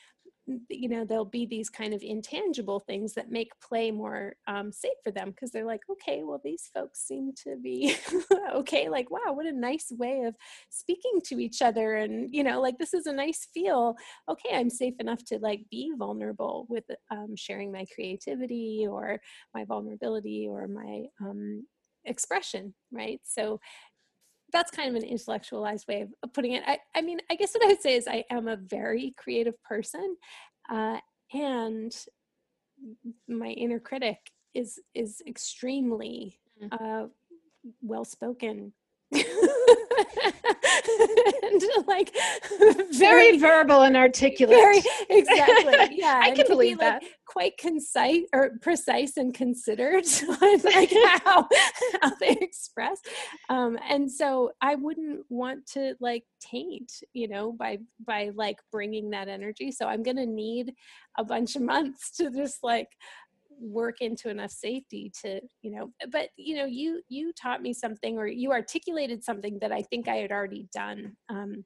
[SPEAKER 2] you know there'll be these kind of intangible things that make play more um, safe for them because they're like okay well these folks seem to be okay. Like wow what a nice way of speaking to each other and you know like this is a nice feel. Okay i'm safe enough to like be vulnerable with um, sharing my creativity or my vulnerability or my um, expression right? So that's kind of an intellectualized way of putting it. I, I mean, I guess what I would say is I am a very creative person, uh, and my inner critic is is extremely mm. uh, well spoken and like
[SPEAKER 3] very, very, verbal and articulate. Very,
[SPEAKER 2] exactly. Yeah.
[SPEAKER 3] I can believe be, that.
[SPEAKER 2] Like, quite concise or precise and considered like how, how they express. Um, and so I wouldn't want to like taint, you know, by by like bringing that energy. So I'm gonna need a bunch of months to just like work into enough safety to you know but you know you you taught me something or you articulated something that i think i had already done um,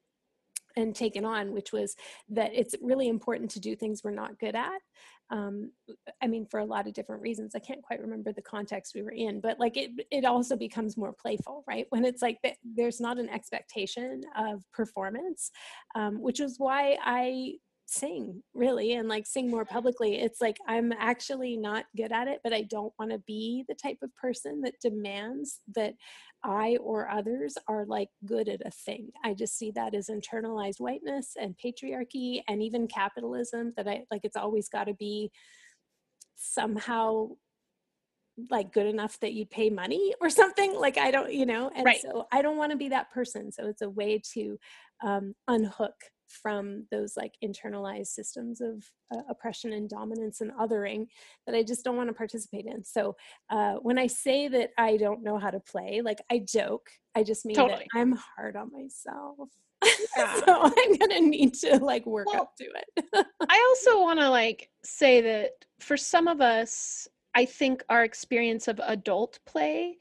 [SPEAKER 2] and taken on which was that it's really important to do things we're not good at um, i mean for a lot of different reasons. I can't quite remember the context we were in but like it it also becomes more playful right? When it's like there's not an expectation of performance um, which is why i sing really and like sing more publicly. It's like i'm actually not good at it but i don't want to be the type of person that demands that i or others are like good at a thing. I just see that as internalized whiteness and patriarchy and even capitalism that i like it's always got to be somehow like good enough that you'd pay money or something like i don't you know and
[SPEAKER 3] Right.
[SPEAKER 2] so i don't want to be that person. So it's a way to um, unhook from those like internalized systems of uh, oppression and dominance and othering that i just don't want to participate in so uh, when i say that i don't know how to play like i joke i just mean
[SPEAKER 3] Totally.
[SPEAKER 2] that i'm hard on myself
[SPEAKER 3] Yeah.
[SPEAKER 2] so i'm gonna need to like work
[SPEAKER 3] Well,
[SPEAKER 2] up to it
[SPEAKER 3] I also want to like say that for some of us, I think our experience of adult play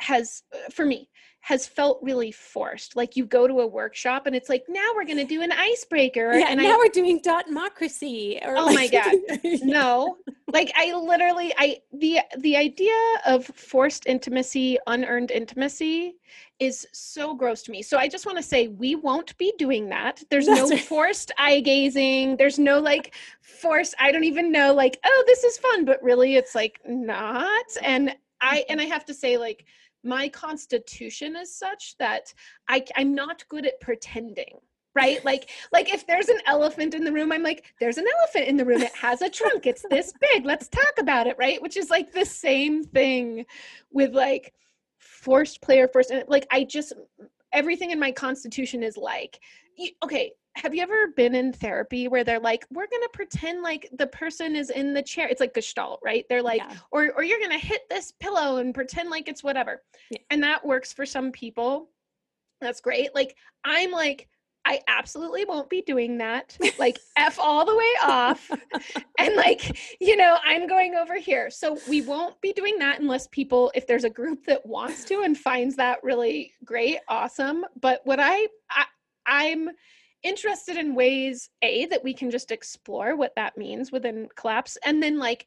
[SPEAKER 3] has, uh, for me, has felt really forced. Like you go to a workshop and it's like, now we're going to do an icebreaker.
[SPEAKER 2] yeah
[SPEAKER 3] and
[SPEAKER 2] now
[SPEAKER 3] I,
[SPEAKER 2] we're doing democracy or
[SPEAKER 3] Oh my
[SPEAKER 2] like-
[SPEAKER 3] God. no, like I literally, I, the, the idea of forced intimacy, unearned intimacy is so gross to me. So I just want to say we won't be doing that. There's
[SPEAKER 2] That's
[SPEAKER 3] no
[SPEAKER 2] right.
[SPEAKER 3] forced eye gazing. There's no like forced I don't even know like oh this is fun but really it's like not. And I and I have to say like my constitution is such that I I'm not good at pretending. Right? Like like if there's an elephant in the room I'm like there's an elephant in the room it has a trunk it's this big let's talk about it, right? Which is like the same thing with like forced player first and like i just everything in my constitution is like okay have you ever been in therapy where they're like we're gonna pretend like the person is in the chair it's like gestalt right? They're like
[SPEAKER 2] Yeah.
[SPEAKER 3] or or you're gonna hit this pillow and pretend like it's whatever.
[SPEAKER 2] Yeah.
[SPEAKER 3] and that works for some people. That's great. Like i'm like i absolutely won't be doing that like f all the way off and like you know i'm going over here. So we won't be doing that unless people if there's a group that wants to and finds that really great awesome. But what i, I i'm interested in ways a that we can just explore what that means within collapse and then like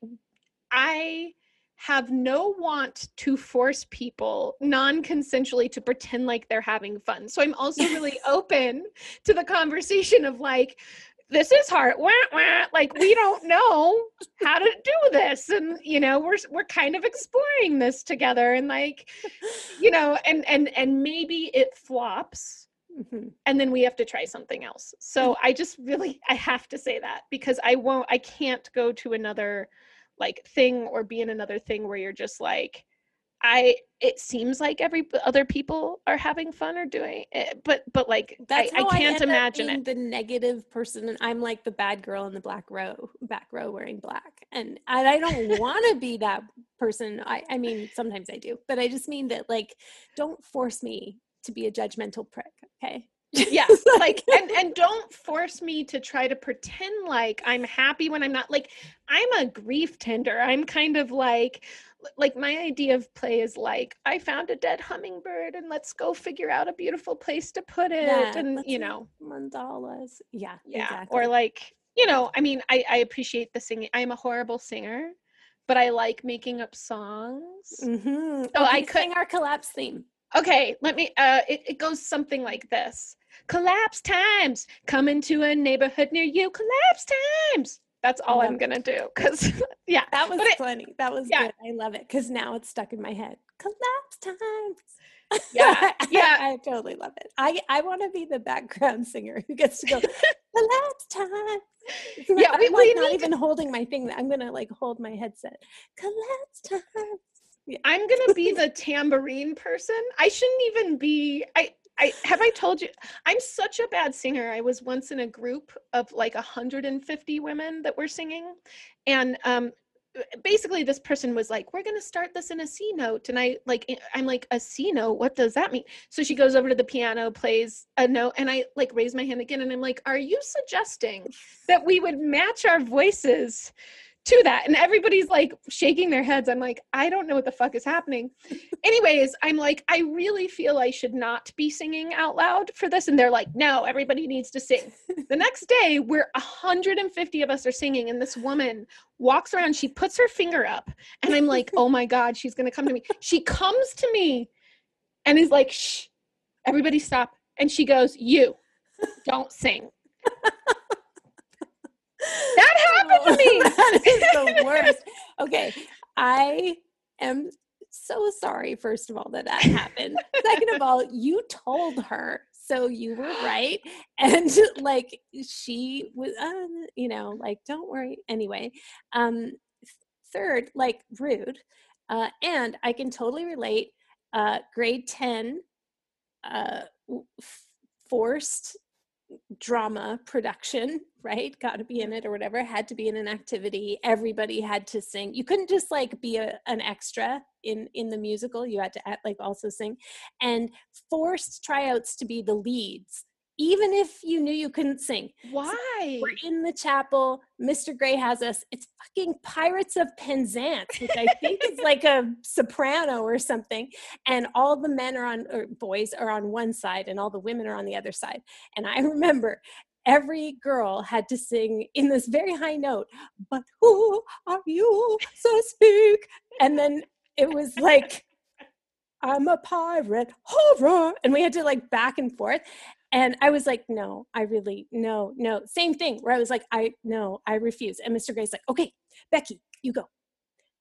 [SPEAKER 3] i have no want to force people non-consensually to pretend like they're having fun so i'm also really open to the conversation of like this is hard wah, wah. like we don't know how to do this and you know we're we're kind of exploring this together and like you know and and and maybe it flops
[SPEAKER 2] Mhm.
[SPEAKER 3] and then we have to try something else so i just really i have to say that because i won't i can't go to another like thing or be in another thing where you're just like i it seems like every other people are having fun or doing it but but like
[SPEAKER 2] That's
[SPEAKER 3] I, I can't
[SPEAKER 2] up
[SPEAKER 3] imagine it
[SPEAKER 2] The negative person, and I'm like the bad girl in the black row, back row wearing black, and and I don't want to be that person. I I mean, sometimes I do, but I just mean that like, don't force me to be a judgmental prick. Okay.
[SPEAKER 3] yeah like and and don't force me to try to pretend like i'm happy when i'm not like i'm a grief tender i'm kind of like like my idea of play is like i found a dead hummingbird and let's go figure out a beautiful place to put it
[SPEAKER 2] Yeah,
[SPEAKER 3] and you know
[SPEAKER 2] mandalas. Yeah.
[SPEAKER 3] yeah
[SPEAKER 2] Exactly.
[SPEAKER 3] or like you know i mean i i appreciate the singing i'm a horrible singer but i like making up songs
[SPEAKER 2] Mm-hmm.
[SPEAKER 3] So I
[SPEAKER 2] okay,
[SPEAKER 3] could-
[SPEAKER 2] sing our collapse theme.
[SPEAKER 3] Okay, let me uh it, it goes something like this. Collapse times coming to a neighborhood near you. Collapse times. That's all I'm gonna do. Cause yeah.
[SPEAKER 2] That was
[SPEAKER 3] it-
[SPEAKER 2] funny. That was
[SPEAKER 3] yeah.
[SPEAKER 2] good. I love it because now it's stuck in my head. Collapse times.
[SPEAKER 3] Yeah, yeah.
[SPEAKER 2] I totally love it. I I want to be the background singer who gets to go collapse time.
[SPEAKER 3] Yeah,
[SPEAKER 2] I'm
[SPEAKER 3] we-
[SPEAKER 2] like
[SPEAKER 3] we
[SPEAKER 2] not even holding my thing. I'm gonna like hold my headset. Collapse time.
[SPEAKER 3] I'm gonna be the tambourine person. I shouldn't even be I I have I told you I'm such a bad singer. I was once in a group of like 150 women that were singing and um basically this person was like we're to start this in a c note and i like i- i'm like a c note what does that mean so she goes over to the piano plays a note and i like raise my hand again and i'm like are you suggesting that we would match our voices to that. And everybody's like shaking their heads. I'm like i don't know what the fuck is happening. Anyways i'm like i really feel i should not be singing out loud for this. And they're like no everybody needs to sing. The next day we're 150 of us are singing and this woman walks around. She puts her finger up and i'm like oh my god she's gonna come to me. She comes to me and is like shh everybody stop. And she goes you don't sing. That happened to me
[SPEAKER 2] that is the worst. Okay, I am so sorry. First of all, that that happened. Second of all, you told her, so you were right, and like she was, uh, you know, like don't worry. Anyway, um, third, like rude. Uh, and I can totally relate. Uh, grade 10, uh, forced drama production, right? Got to be in it or whatever, had to be in an activity. Everybody had to sing. You couldn't just like be a, an extra in in the musical. You had to act, like also sing, and forced tryouts to be the leads even if you knew you couldn't sing.
[SPEAKER 3] Why?
[SPEAKER 2] So we're in the chapel. Mr. Gray has us. It's fucking Pirates of Penzance, which I think is like a soprano or something. And all the men are on, or boys are on one side, and all the women are on the other side. And I remember every girl had to sing in this very high note, but who are you? So speak. And then it was like, I'm a pirate, horror. And we had to like back and forth and i was like no i really no no. Same thing where i was like i no i refuse. And mr gray's like okay becky you go.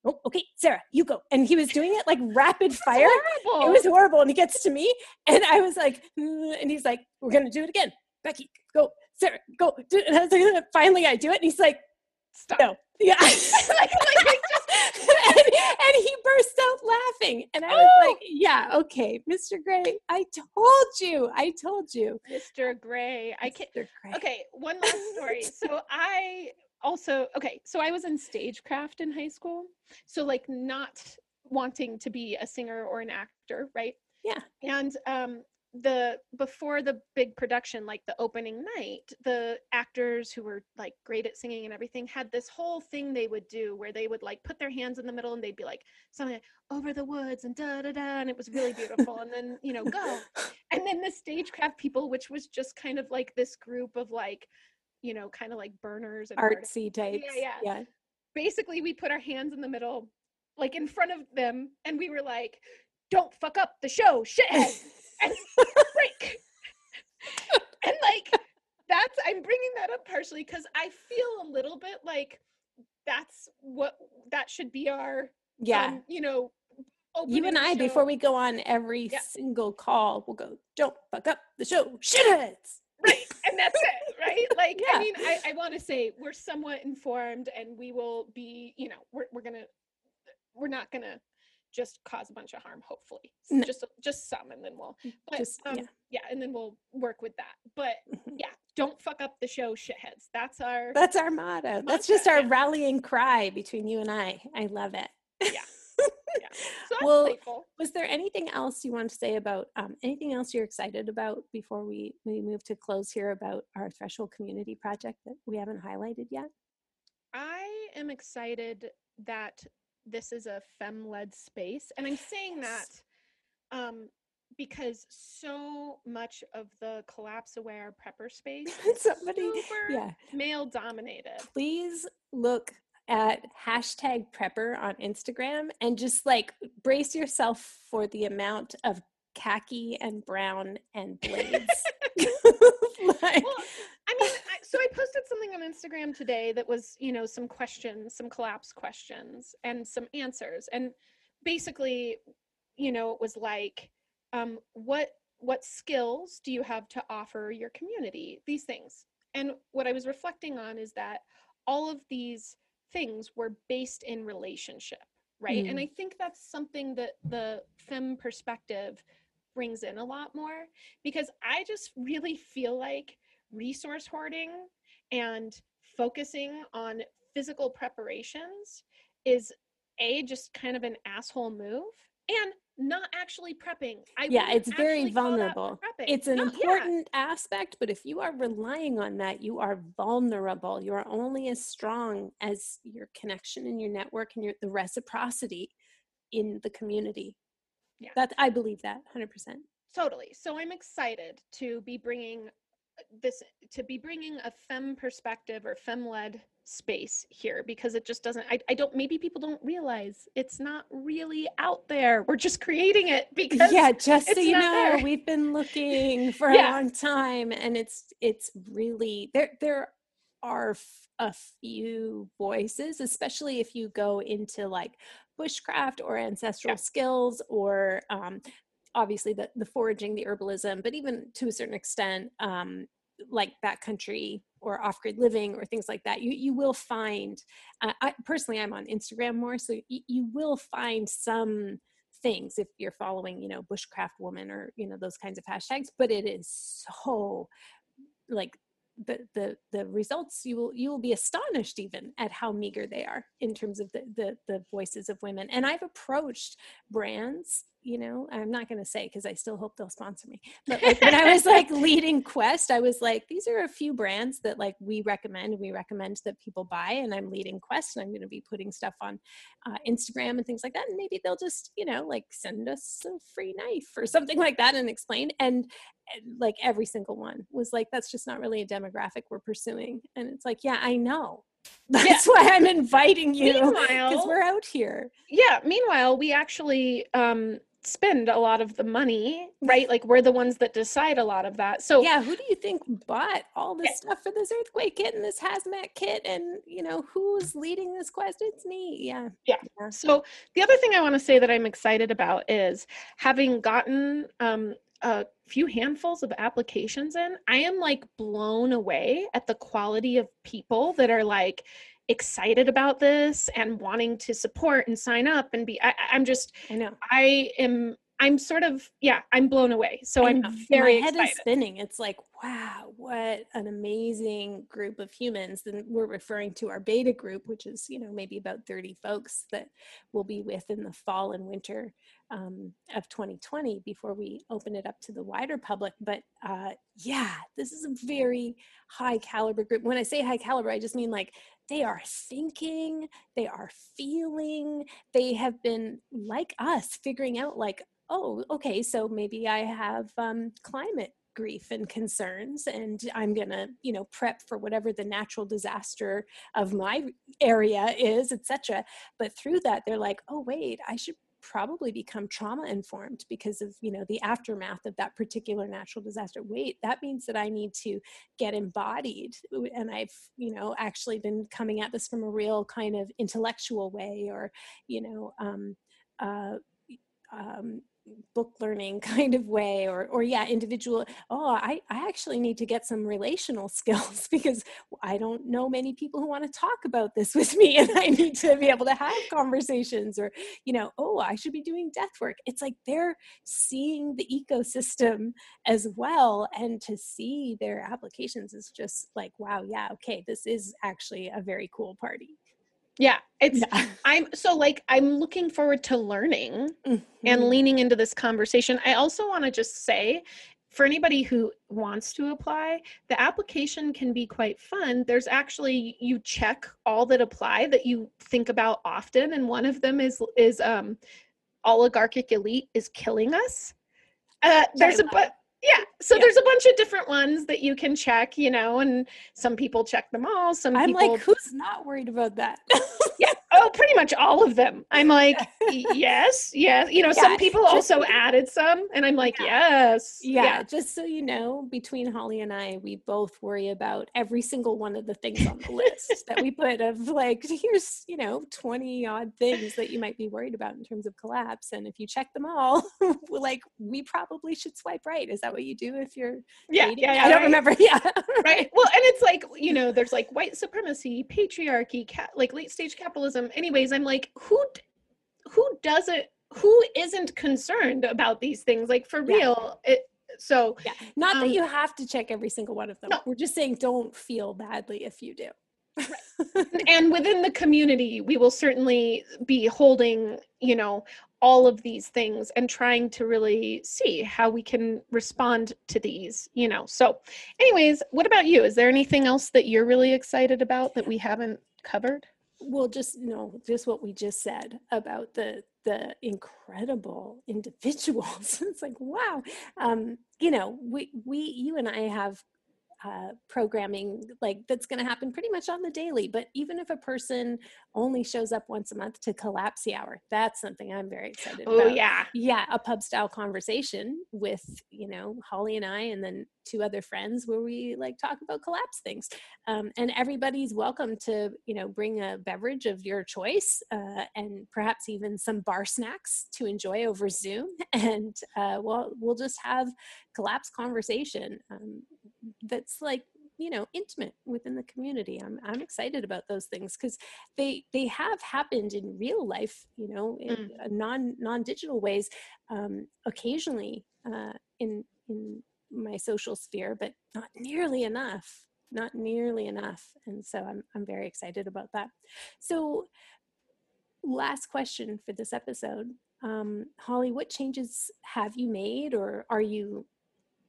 [SPEAKER 2] Oh, okay sarah you go. And he was doing it like rapid fire. Horrible. it was horrible. and he gets to me and i was like mm, and he's like we're gonna do it again. Becky go sarah go and I was like, finally i do it. And he's like stop no. Yeah. Like, like, and, and he burst out laughing. And I was like, yeah, okay, Mr. Gray, I told you. I told you.
[SPEAKER 3] Mr. Gray. I can't. Gray. Okay, one last story. so I also, okay, so I was in stagecraft in high school. So, like, not wanting to be a singer or an actor, right?
[SPEAKER 2] Yeah.
[SPEAKER 3] And um, the before the big production like the opening night the actors who were like great at singing and everything had this whole thing they would do where they would like put their hands in the middle and they'd be like something like, over the woods and da da da and it was really beautiful. And then you know go. And then the stagecraft people which was just kind of like this group of like you know kind of like burners and
[SPEAKER 2] artsy types.
[SPEAKER 3] Yeah, yeah. Yeah. Basically we put our hands in the middle like in front of them and we were like don't fuck up the show shithead and break. and like that's I'm bringing that up partially because I feel a little bit like that's what that should be our
[SPEAKER 2] yeah um,
[SPEAKER 3] you know
[SPEAKER 2] you and I, show. before we go on every yeah. single call, we'll go, don't fuck up the show, shitheads.
[SPEAKER 3] Right. And that's it, right? Like, yeah. I mean, I, I want to say we're somewhat informed and we will be, you know, we're, we're going to, we're not going to just cause a bunch of harm hopefully no. just just some and then we'll mm, but just, um, yeah. yeah and then we'll work with that but mm-hmm. yeah don't fuck up the show shitheads that's our
[SPEAKER 2] that's our motto that's just our yeah. rallying cry between you and i i love it
[SPEAKER 3] yeah yeah so
[SPEAKER 2] well playful. was there anything else you want to say about um, anything else you're excited about before we we move to close here about our threshold community project that we haven't highlighted yet
[SPEAKER 3] i am excited that this is a fem-led space and i'm saying that um, because so much of the collapse aware prepper space somebody yeah. male dominated
[SPEAKER 2] please look at hashtag prepper on instagram and just like brace yourself for the amount of khaki and brown and blades.
[SPEAKER 3] Like, well, I mean, I, so I posted something on Instagram today that was, you know, some questions, some collapse questions, and some answers. And basically, you know, it was like, um, what what skills do you have to offer your community? These things. And what I was reflecting on is that all of these things were based in relationship, right? Mm. And I think that's something that the fem perspective brings in a lot more because I just really feel like resource hoarding and focusing on physical preparations is a just kind of an asshole move and not actually prepping.
[SPEAKER 2] I yeah, it's very vulnerable. It's an no, important yeah. aspect, but if you are relying on that, you are vulnerable. You are only as strong as your connection and your network and your the reciprocity in the community. Yeah. That I believe that 100%.
[SPEAKER 3] Totally. So I'm excited to be bringing this to be bringing a fem perspective or fem led space here because it just doesn't I, I don't maybe people don't realize it's not really out there we're just creating it because
[SPEAKER 2] yeah just so you know there. we've been looking for yeah. a long time and it's it's really there there are a few voices especially if you go into like bushcraft or ancestral yeah. skills or um, obviously the, the foraging, the herbalism, but even to a certain extent, um, like backcountry or off grid living or things like that, you you will find. Uh, I, personally, I'm on Instagram more, so y- you will find some things if you're following, you know, bushcraft woman or you know those kinds of hashtags. But it is so like the the the results you will you will be astonished even at how meager they are in terms of the the, the voices of women and i've approached brands you know i'm not going to say because i still hope they'll sponsor me but like when i was like leading quest i was like these are a few brands that like we recommend we recommend that people buy and i'm leading quest and i'm going to be putting stuff on uh, instagram and things like that and maybe they'll just you know like send us a free knife or something like that and explain and, like every single one was like that's just not really a demographic we're pursuing and it's like yeah i know that's yeah. why i'm inviting you because we're out here
[SPEAKER 3] yeah meanwhile we actually um spend a lot of the money, right? Like we're the ones that decide a lot of that. So
[SPEAKER 2] yeah, who do you think bought all this yeah. stuff for this earthquake kit and this hazmat kit? And you know, who's leading this quest? It's me. Yeah.
[SPEAKER 3] Yeah. yeah. So the other thing I want to say that I'm excited about is having gotten um, a few handfuls of applications in, I am like blown away at the quality of people that are like excited about this and wanting to support and sign up and be I, am just
[SPEAKER 2] i know.
[SPEAKER 3] I am i'm sort of yeah i'm blown away so i'm very
[SPEAKER 2] my head
[SPEAKER 3] excited.
[SPEAKER 2] is spinning it's like wow what an amazing group of humans and we're referring to our beta group which is you know maybe about 30 folks that we'll be with in the fall and winter um, of 2020 before we open it up to the wider public. But uh, yeah, this is a very high caliber group. When I say high caliber, I just mean like they are thinking, they are feeling, they have been like us figuring out, like, oh, okay, so maybe I have um, climate grief and concerns and i'm going to you know prep for whatever the natural disaster of my area is etc but through that they're like oh wait i should probably become trauma informed because of you know the aftermath of that particular natural disaster. Wait that means that i need to get embodied. And i've you know actually been coming at this from a real kind of intellectual way or you know um, uh, um, book learning kind of way or or yeah individual oh i i actually need to get some relational skills because i don't know many people who want to talk about this with me and i need to be able to have conversations or you know oh i should be doing death work. It's like they're seeing the ecosystem as well and to see their applications is just like wow yeah okay this is actually a very cool party
[SPEAKER 3] yeah, it's yeah. I'm so like I'm looking forward to learning mm-hmm. and leaning into this conversation. I also want to just say for anybody who wants to apply, the application can be quite fun. There's actually you check all that apply that you think about often and one of them is is um oligarchic elite is killing us. Uh, there's a but yeah so yeah. there's a bunch of different ones that you can check you know and some people check them all some
[SPEAKER 2] i'm
[SPEAKER 3] people...
[SPEAKER 2] like who's not worried about that
[SPEAKER 3] yeah oh pretty much all of them i'm like yes yes you know yeah, some people also added some and i'm like yeah. yes
[SPEAKER 2] yeah, yeah just so you know between holly and i we both worry about every single one of the things on the list that we put of like here's you know 20 odd things that you might be worried about in terms of collapse and if you check them all like we probably should swipe right is that what you do if you're
[SPEAKER 3] yeah, dating? yeah, yeah
[SPEAKER 2] I don't right. remember. Yeah.
[SPEAKER 3] right. Well, and it's like, you know, there's like white supremacy, patriarchy, cat, like late stage capitalism. Anyways, I'm like, who, who doesn't, who isn't concerned about these things? Like for real, yeah. it, so
[SPEAKER 2] yeah, not um, that you have to check every single one of them. No. We're just saying don't feel badly if you do.
[SPEAKER 3] Right. and within the community, we will certainly be holding, you know, all of these things and trying to really see how we can respond to these you know so anyways what about you is there anything else that you're really excited about that we haven't covered
[SPEAKER 2] well just you know just what we just said about the the incredible individuals. It's like wow. Um you know we we you and i have uh, programming like that's going to happen pretty much on the daily but even if a person only shows up once a month to collapse the hour that's something i'm very excited about.
[SPEAKER 3] oh,
[SPEAKER 2] about
[SPEAKER 3] yeah
[SPEAKER 2] yeah a pub style conversation with you know holly and i and then two other friends where we like talk about collapse things um, and everybody's welcome to you know bring a beverage of your choice uh, and perhaps even some bar snacks to enjoy over zoom and uh, we'll, we'll just have collapse conversation um, that's like you know intimate within the community i'm i'm excited about those things because they they have happened in real life you know in mm. non non digital ways um occasionally uh in in my social sphere but not nearly enough not nearly enough and so i'm i'm very excited about that so last question for this episode um, holly what changes have you made or are you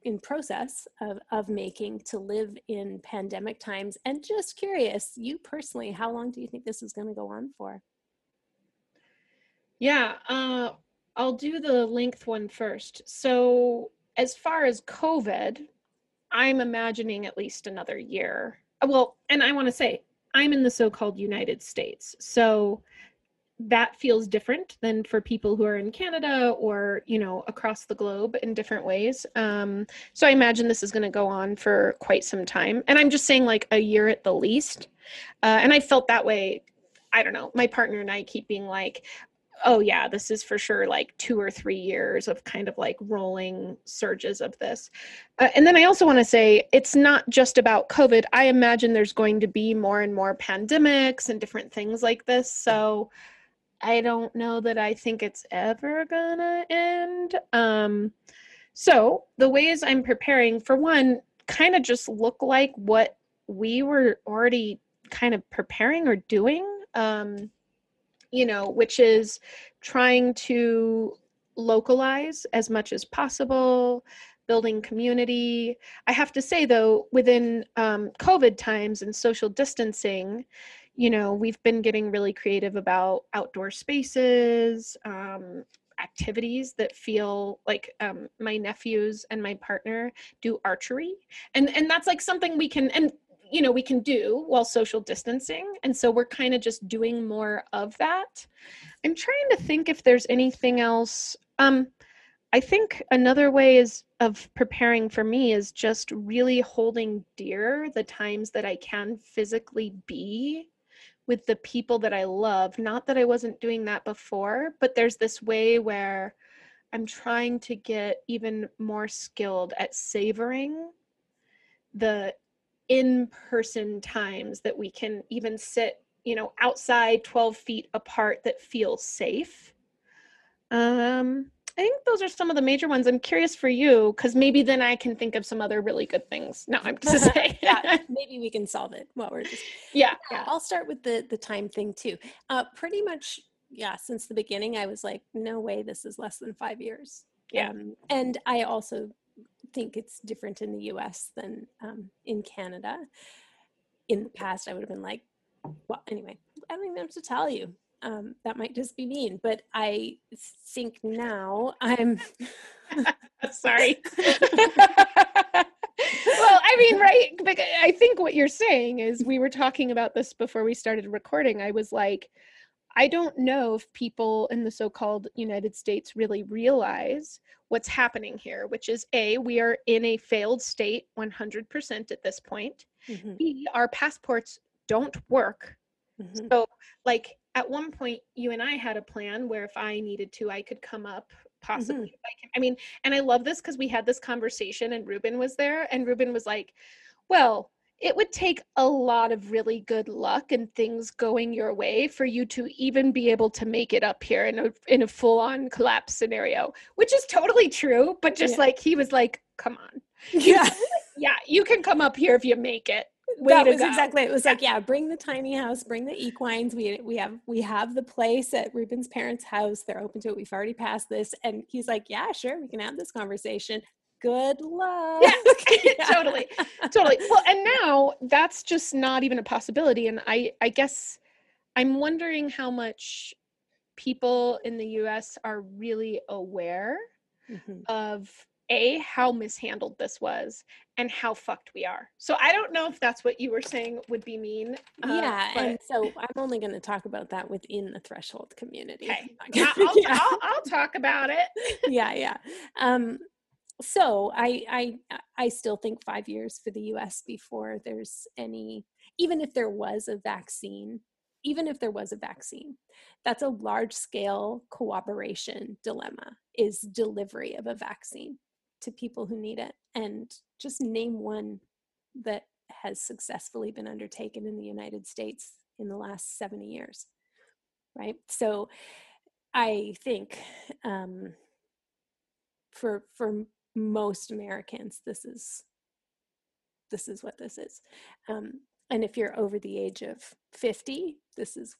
[SPEAKER 2] in process of, of making to live in pandemic times and just curious you personally how long do you think this is going to go on for?
[SPEAKER 3] Yeah uh, i'll do the length one first. So as far as covid i'm imagining at least another year. Well and i want to say i'm in the so-called united states. So that feels different than for people who are in Canada or you know across the globe in different ways. Um, so I imagine this is going to go on for quite some time, and I'm just saying like a year at the least. Uh, and I felt that way. I don't know. My partner and I keep being like, "Oh yeah, this is for sure like two or three years of kind of like rolling surges of this." Uh, and then I also want to say it's not just about COVID. I imagine there's going to be more and more pandemics and different things like this. So I don't know that I think it's ever gonna end. Um, so the ways I'm preparing, for one, kind of just look like what we were already kind of preparing or doing. Um, you know, which is trying to localize as much as possible, building community. I have to say, though, within um, COVID times and social distancing, you know, we've been getting really creative about outdoor spaces, um, activities that feel like um, my nephews and my partner do archery, and and that's like something we can and you know we can do while social distancing, and so we're kind of just doing more of that. I'm trying to think if there's anything else. Um, I think another way is of preparing for me is just really holding dear the times that I can physically be with the people that I love. Not that I wasn't doing that before, but there's this way where I'm trying to get even more skilled at savoring the in person times that we can even sit, you know, outside 12 feet apart that feel safe. Um, I think those are some of the major ones. I'm curious for you because maybe then I can think of some other really good things. No, I'm just saying.
[SPEAKER 2] yeah, maybe we can solve it while we're just.
[SPEAKER 3] Yeah.
[SPEAKER 2] yeah. I'll start with the the time thing too. Uh, pretty much, yeah. Since the beginning, I was like, no way, this is less than five years.
[SPEAKER 3] Yeah. Um,
[SPEAKER 2] and I also think it's different in the U.S. than um, in Canada. In the past, I would have been like, well, anyway, I don't even know what to tell you um, that might just be mean, but I think now I'm
[SPEAKER 3] sorry. well, I mean, right? I think what you're saying is we were talking about this before we started recording. I was like, I don't know if people in the so called United States really realize what's happening here, which is A, we are in a failed state 100% at this point. Mm-hmm. B, our passports don't work. Mm-hmm. So, like, at one point you and I had a plan where if I needed to, I could come up possibly. Mm-hmm. I, can, I mean, and I love this because we had this conversation and Ruben was there and Ruben was like, well, it would take a lot of really good luck and things going your way for you to even be able to make it up here in a in a full on collapse scenario, which is totally true. But just yeah. like he was like, "Come on,
[SPEAKER 2] yeah,
[SPEAKER 3] yeah, you can come up here if you make it."
[SPEAKER 2] Way that was go. exactly it was like yeah bring the tiny house bring the equines we we have we have the place at ruben's parents house they're open to it we've already passed this and he's like yeah sure we can have this conversation good luck
[SPEAKER 3] yeah, yeah. totally totally well and now that's just not even a possibility and i i guess i'm wondering how much people in the us are really aware mm-hmm. of a how mishandled this was and how fucked we are so i don't know if that's what you were saying would be mean
[SPEAKER 2] uh, yeah but... and so i'm only going to talk about that within the threshold community
[SPEAKER 3] okay. I'll, yeah. I'll, I'll, talk about it
[SPEAKER 2] yeah yeah um so I, I i still think five years for the us before there's any even if there was a vaccine even if there was a vaccine that's a large scale cooperation dilemma is delivery of a vaccine to people who need it and just name one that has successfully been undertaken in the United States in the last 70 years. Right. So I think um, for for most Americans, this is this is what this is. Um, and if you're over the age of 50, this is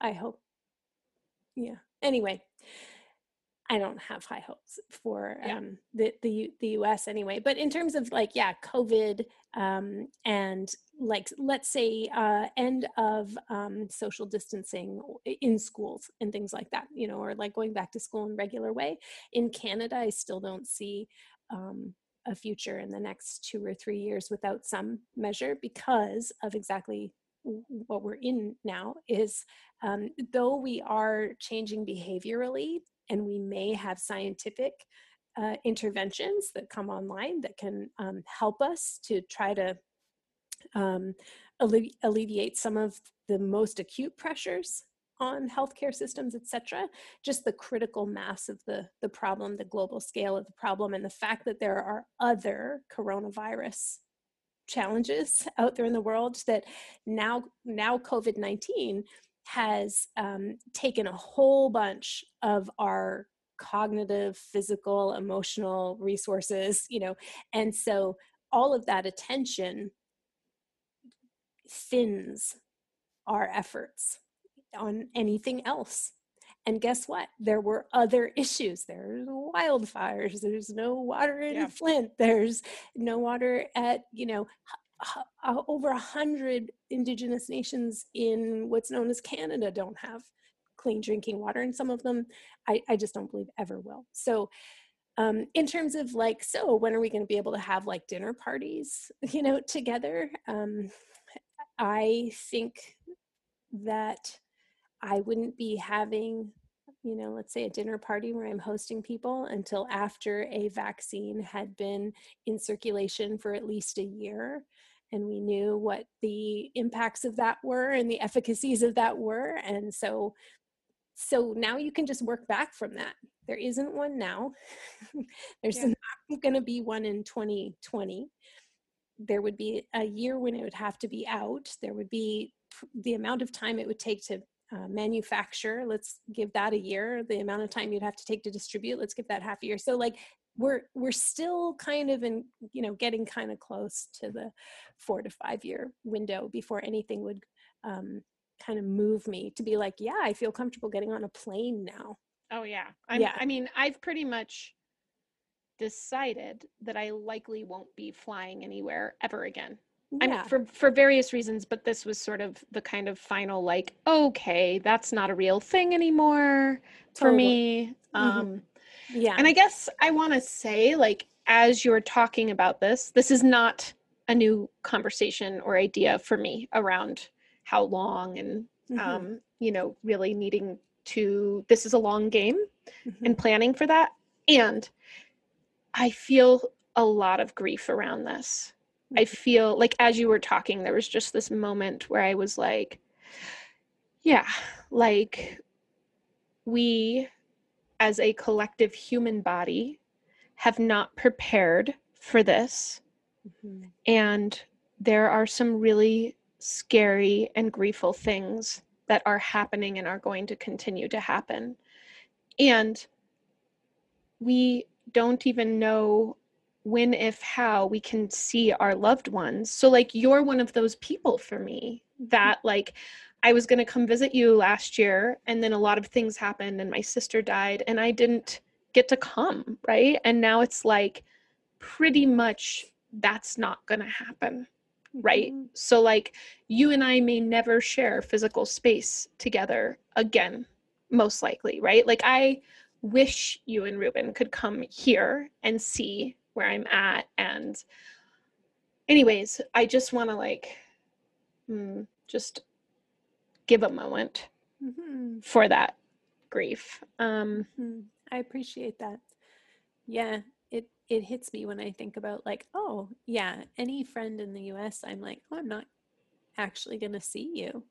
[SPEAKER 2] I hope yeah. Anyway, I don't have high hopes for yeah. um, the the the U.S. anyway. But in terms of like, yeah, COVID um, and like, let's say uh, end of um, social distancing in schools and things like that, you know, or like going back to school in regular way. In Canada, I still don't see um, a future in the next two or three years without some measure because of exactly what we're in now is um, though we are changing behaviorally and we may have scientific uh, interventions that come online that can um, help us to try to um, alle- alleviate some of the most acute pressures on healthcare systems et cetera, just the critical mass of the the problem the global scale of the problem and the fact that there are other coronavirus challenges out there in the world that now now covid-19 has um, taken a whole bunch of our cognitive physical emotional resources you know and so all of that attention thins our efforts on anything else. And guess what? There were other issues. There's wildfires. There's no water in yeah. flint. There's no water at you know uh, over a hundred indigenous nations in what's known as Canada don't have clean drinking water, and some of them I, I just don't believe ever will. So, um, in terms of like, so when are we going to be able to have like dinner parties, you know, together? Um, I think that I wouldn't be having you know, let's say a dinner party where I'm hosting people until after a vaccine had been in circulation for at least a year. And we knew what the impacts of that were and the efficacies of that were. And so, so now you can just work back from that. There isn't one now. There's yeah. not going to be one in 2020. There would be a year when it would have to be out. There would be the amount of time it would take to uh, manufacture let's give that a year the amount of time you'd have to take to distribute let's give that half a year so like we're we're still kind of in you know getting kind of close to the four to five year window before anything would um, kind of move me to be like yeah i feel comfortable getting on a plane now
[SPEAKER 3] oh yeah I'm, yeah i mean i've pretty much decided that i likely won't be flying anywhere ever again yeah. I mean, for for various reasons, but this was sort of the kind of final like, okay, that's not a real thing anymore for me. Mm-hmm. Um, yeah, and I guess I want to say, like, as you're talking about this, this is not a new conversation or idea for me around how long and mm-hmm. um, you know, really needing to. This is a long game, mm-hmm. and planning for that, and I feel a lot of grief around this I feel like as you were talking, there was just this moment where I was like, yeah, like we as a collective human body have not prepared for this. Mm-hmm. And there are some really scary and grieful things that are happening and are going to continue to happen. And we don't even know when, if, how we can see our loved ones. So, like, you're one of those people for me that, like, I was going to come visit you last year, and then a lot of things happened, and my sister died, and I didn't get to come, right? And now it's like pretty much that's not going to happen, right? Mm-hmm. So, like, you and I may never share physical space together again, most likely, right? Like, I wish you and Ruben could come here and see where I'm at. And, anyways, I just want to like mm, just give a moment mm-hmm. for that grief. Um,
[SPEAKER 2] mm-hmm. I appreciate that. Yeah, it it hits me when I think about like, oh yeah, any friend in the U.S. I'm like, oh, I'm not actually going to see you.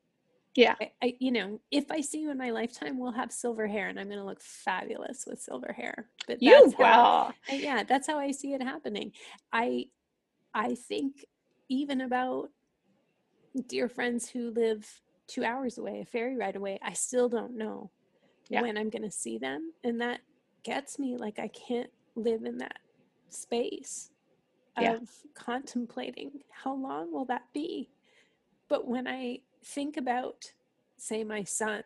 [SPEAKER 3] Yeah.
[SPEAKER 2] I, I, you know, if I see you in my lifetime, we'll have silver hair and I'm going to look fabulous with silver hair.
[SPEAKER 3] But you will.
[SPEAKER 2] yeah, that's how I see it happening. I, I think even about dear friends who live two hours away, a ferry ride away, I still don't know yeah. when I'm going to see them. And that gets me like I can't live in that space yeah. of contemplating how long will that be. But when I think about, say, my son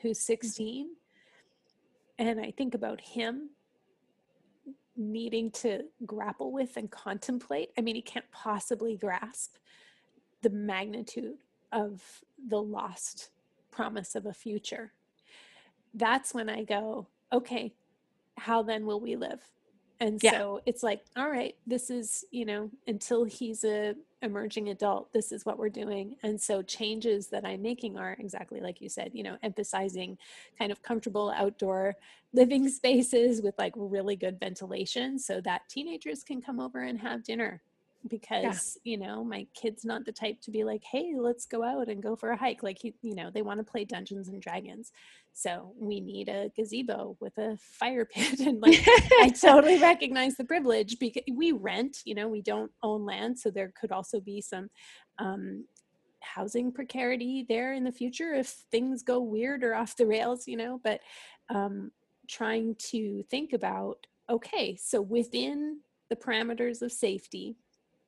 [SPEAKER 2] who's mm-hmm. 16, and I think about him needing to grapple with and contemplate, I mean, he can't possibly grasp the magnitude of the lost promise of a future. That's when I go, okay, how then will we live? And yeah. so it's like, all right, this is, you know, until he's a emerging adult, this is what we're doing. And so changes that I'm making are exactly like you said, you know, emphasizing kind of comfortable outdoor living spaces with like really good ventilation so that teenagers can come over and have dinner because yeah. you know my kid's not the type to be like hey let's go out and go for a hike like you, you know they want to play dungeons and dragons so we need a gazebo with a fire pit and like i totally recognize the privilege because we rent you know we don't own land so there could also be some um, housing precarity there in the future if things go weird or off the rails you know but um, trying to think about okay so within the parameters of safety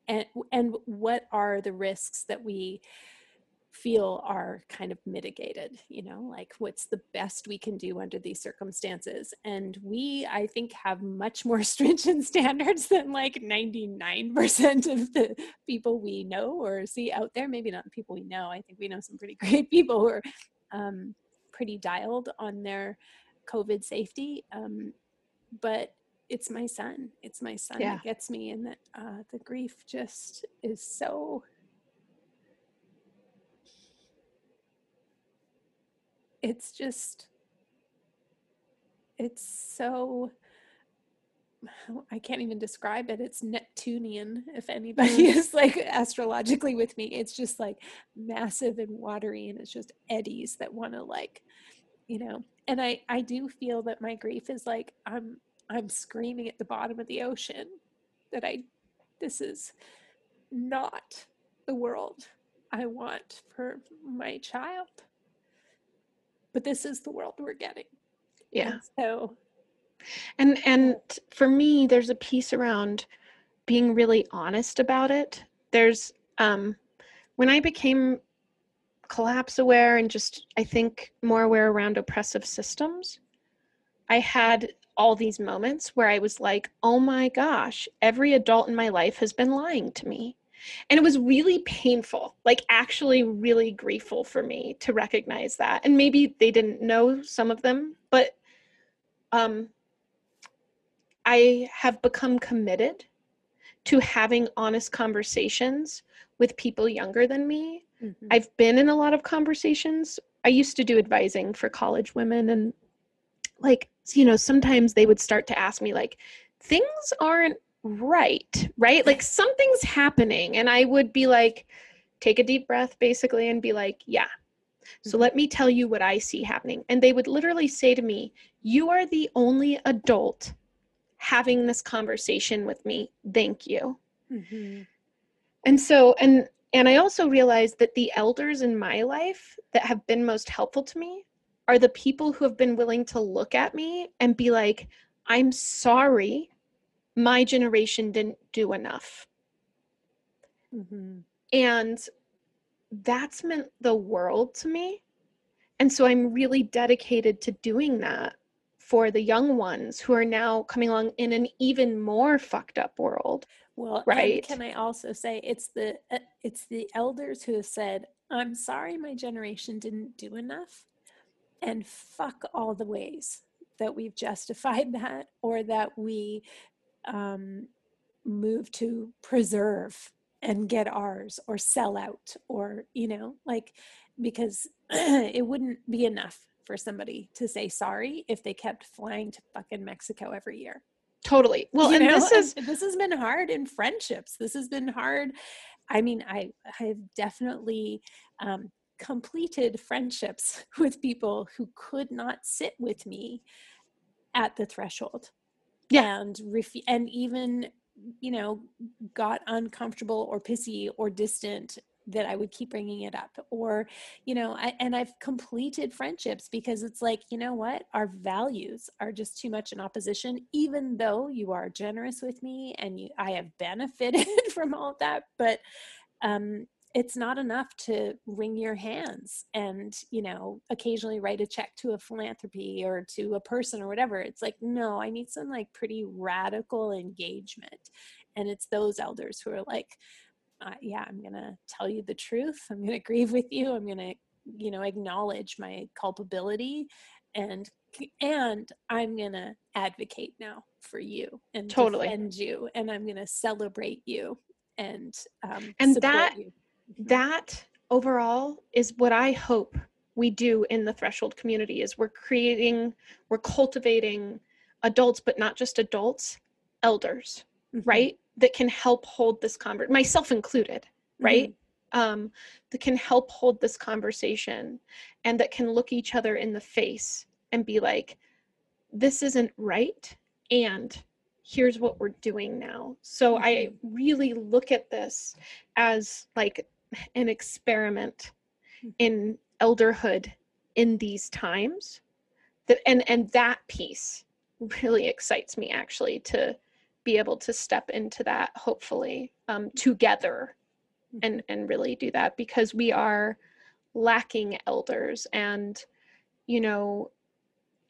[SPEAKER 2] and and what are the risks that we feel are kind of mitigated you know like what's the best we can do under these circumstances? And we i think have much more stringent standards than like 99% of the people we know or see out there. Maybe not people we know. I think we know some pretty great people who are um, pretty dialed on their covid safety. Um, but it's my son. It's my son yeah. that gets me, and that uh, the grief just is so. It's just. It's so. I can't even describe it. It's Neptunian. If anybody mm. is like astrologically with me, it's just like massive and watery, and it's just eddies that want to like, you know. And I I do feel that my grief is like I'm I'm screaming at the bottom of the ocean that I this is not the world I want for my child. But this is the world we're getting.
[SPEAKER 3] Yeah.
[SPEAKER 2] And so
[SPEAKER 3] and and for me there's a piece around being really honest about it. There's um when I became collapse aware and just I think more aware around oppressive systems, I had all these moments where I was like, oh my gosh, every adult in my life has been lying to me. And it was really painful, like actually really grieful for me to recognize that. And maybe they didn't know some of them, but um, I have become committed to having honest conversations with people younger than me. Mm-hmm. I've been in a lot of conversations. I used to do advising for college women and like you know sometimes they would start to ask me like things aren't right right? Like something's happening and i would be like take a deep breath basically and be like yeah. So mm-hmm. let me tell you what i see happening. And they would literally say to me you are the only adult having this conversation with me. Thank you. Mm-hmm. and so and and i also realized that the elders in my life that have been most helpful to me are the people who have been willing to look at me and be like, I'm sorry, my generation didn't do enough. Mm-hmm. And that's meant the world to me. And so I'm really dedicated to doing that for the young ones who are now coming along in an even more fucked up world.
[SPEAKER 2] Well, right. can I also say it's the uh, it's the elders who have said, "I'm sorry, my generation didn't do enough," and fuck all the ways that we've justified that or that we um, move to preserve and get ours or sell out or you know like because it wouldn't be enough for somebody to say sorry if they kept flying to fucking Mexico every year.
[SPEAKER 3] Totally. Well, you and know? this is
[SPEAKER 2] and this has been hard in friendships. This has been hard. I mean, I have definitely um, completed friendships with people who could not sit with me at the threshold
[SPEAKER 3] yeah.
[SPEAKER 2] and ref- and even you know, got uncomfortable or pissy or distant that I would keep bringing it up or you know I, and I've completed friendships because it's like you know what our values are just too much in opposition even though you are generous with me and you I have benefited from all of that but um it's not enough to wring your hands and you know occasionally write a check to a philanthropy or to a person or whatever. It's like no i need some like pretty radical engagement. And it's those elders who are like uh, yeah i'm gonna tell you the truth. I'm gonna grieve with you. I'm gonna you know acknowledge my culpability and and i'm gonna advocate now for you and
[SPEAKER 3] totally.
[SPEAKER 2] defend you and i'm gonna celebrate you and um,
[SPEAKER 3] and that you. That overall is what I hope we do in the threshold community is we're creating we're cultivating adults but not just adults elders mm-hmm. right that can help hold this convert myself included right mm-hmm. um that can help hold this conversation and that can look each other in the face and be like this isn't right and here's what we're doing now so mm-hmm. i really look at this as like an experiment hmm. in elderhood in these times that and and that piece really excites me actually to be able to step into that hopefully um, together and mm-hmm. and really do that because we are lacking elders and you know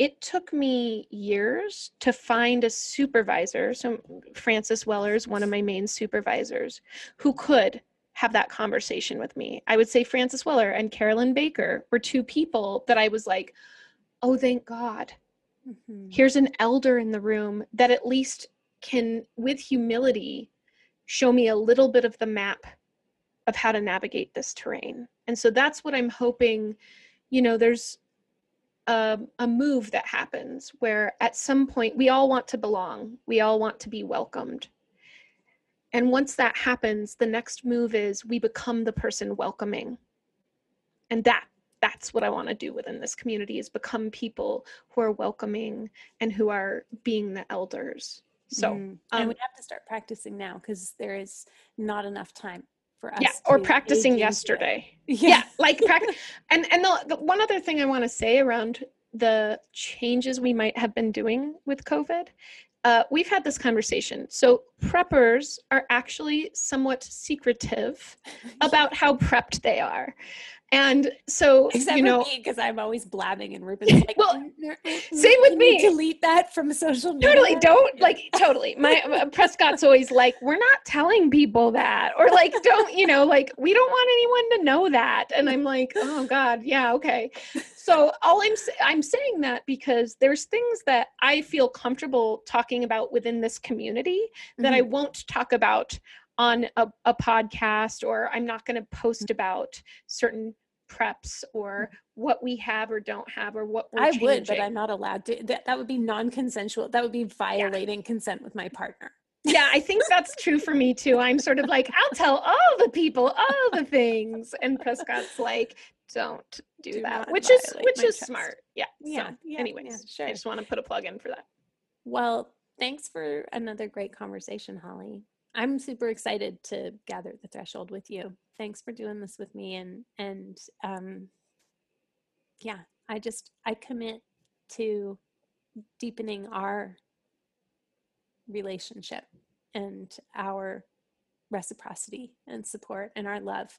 [SPEAKER 3] it took me years to find a supervisor so francis weller is one of my main supervisors who could have that conversation with me. I would say Francis Weller and Carolyn Baker were two people that I was like, oh, thank God. Mm-hmm. Here's an elder in the room that at least can, with humility, show me a little bit of the map of how to navigate this terrain. And so that's what I'm hoping. You know, there's a, a move that happens where at some point we all want to belong, we all want to be welcomed and once that happens, the next move is we become the person welcoming. And that that's what I want to do within this community is become people who are welcoming and who are being the elders. So, mm.
[SPEAKER 2] um, and we have to start practicing now because there is not enough time for us.
[SPEAKER 3] Yeah, or practicing yesterday. Yeah. yeah. like practice. and and the, the one other thing I want to say around the changes we might have been doing with COVID uh, we've had this conversation. So preppers are actually somewhat secretive about how prepped they are. And so,
[SPEAKER 2] Except
[SPEAKER 3] you know,
[SPEAKER 2] because I'm always blabbing and Ruben's like,
[SPEAKER 3] well, same with me.
[SPEAKER 2] Delete that from social media.
[SPEAKER 3] Totally, don't like totally. My uh, Prescott's always like, we're not telling people that, or like, don't you know, like we don't want anyone to know that. And I'm like, oh God, yeah, okay. So all I'm I'm saying that because there's things that I feel comfortable talking about within this community that mm-hmm. I won't talk about on a, a podcast or I'm not going to post about certain preps or mm. what we have or don't have or what I changing. would,
[SPEAKER 2] but I'm not allowed to. That, that would be non-consensual. That would be violating yeah. consent with my partner.
[SPEAKER 3] Yeah, I think that's true for me too. I'm sort of like, I'll tell all the people all the things, and Prescott's like, don't do, do that, which is which is smart. Yeah. Yeah. So, yeah anyways, yeah, sure. I just want to put a plug in for that.
[SPEAKER 2] Well, thanks for another great conversation, Holly. I'm super excited to gather the threshold with you. Thanks for doing this with me and and um yeah, I just I commit to deepening our relationship and our reciprocity and support and our love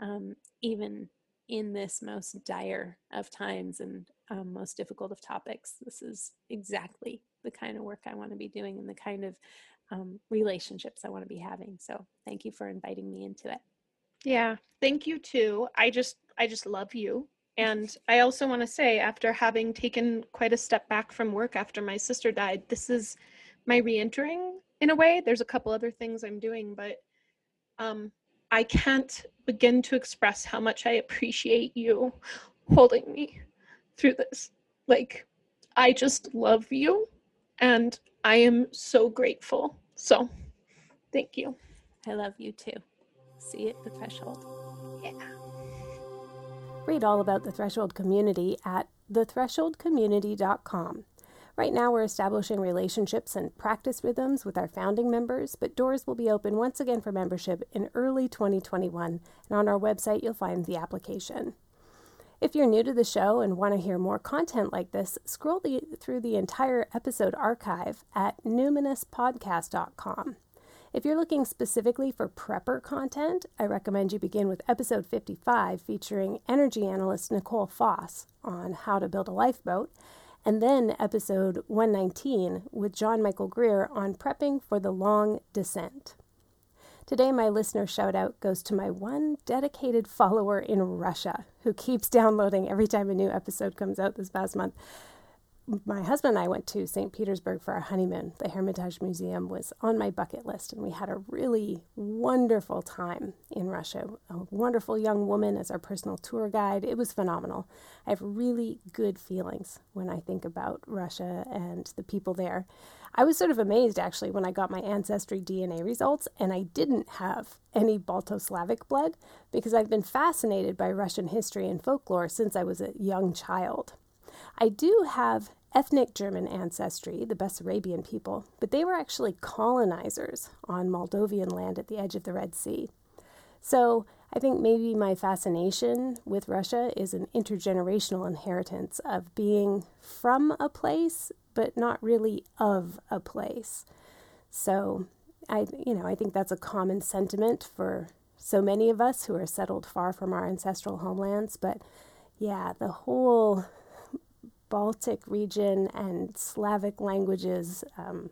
[SPEAKER 2] um, even in this most dire of times and um, most difficult of topics this is exactly the kind of work i want to be doing and the kind of um, relationships I want to be having. So thank you for inviting me into it.
[SPEAKER 3] Yeah, thank you too. I just I just love you. And I also want to say after having taken quite a step back from work after my sister died, this is my re-entering in a way. There's a couple other things I'm doing, but um I can't begin to express how much I appreciate you holding me through this. Like I just love you and I am so grateful. So, thank you.
[SPEAKER 2] I love you too. See you at the threshold.
[SPEAKER 3] Yeah.
[SPEAKER 5] Read all about the Threshold community at thethresholdcommunity.com.
[SPEAKER 2] Right now, we're establishing relationships and practice rhythms with our founding members, but doors will be open once again for membership in early 2021, and on our website, you'll find the application. If you're new to the show and want to hear more content like this, scroll the, through the entire episode archive at numinouspodcast.com. If you're looking specifically for prepper content, I recommend you begin with episode 55 featuring energy analyst Nicole Foss on how to build a lifeboat, and then episode 119 with John Michael Greer on prepping for the long descent. Today, my listener shout out goes to my one dedicated follower in Russia who keeps downloading every time a new episode comes out this past month my husband and I went to St. Petersburg for our honeymoon. The Hermitage Museum was on my bucket list, and we had a really wonderful time in Russia. A wonderful young woman as our personal tour guide. It was phenomenal. I have really good feelings when I think about Russia and the people there. I was sort of amazed actually when I got my ancestry DNA results, and I didn't have any Balto-Slavic blood because I've been fascinated by Russian history and folklore since I was a young child. I do have ethnic German ancestry, the Bessarabian people, but they were actually colonizers on Moldovan land at the edge of the Red Sea. So I think maybe my fascination with Russia is an intergenerational inheritance of being from a place, but not really of a place. So I, you know, I think that's a common sentiment for so many of us who are settled far from our ancestral homelands. But yeah, the whole Baltic region and Slavic languages. Um,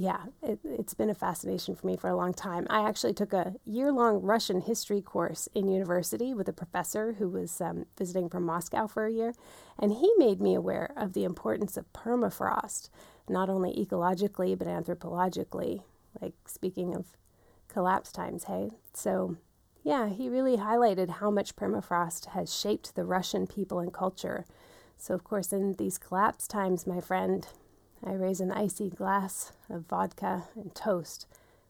[SPEAKER 2] yeah, it, has been a fascination for me for a long time. I actually took a year long Russian history course in university with a professor who was um, visiting from Moscow for a year, and he made me aware of the importance of permafrost, not only ecologically but anthropologically, like speaking of collapse times, hey? So, yeah, he really highlighted how much permafrost has shaped the Russian people and culture so, of course, in these collapse times, my friend, I raise an icy glass of vodka and toast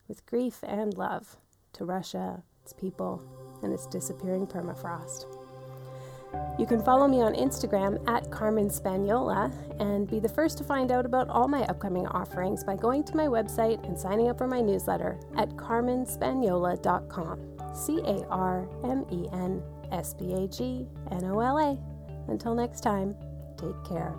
[SPEAKER 2] with grief and love to Russia, its people, and its disappearing permafrost. You can follow me on Instagram at Carmen Spagnola and be the first to find out about all my upcoming offerings by going to my website and signing up for my newsletter at carmenspagnola.com. C A R M E N S P A G N O L A. Until next time, take care.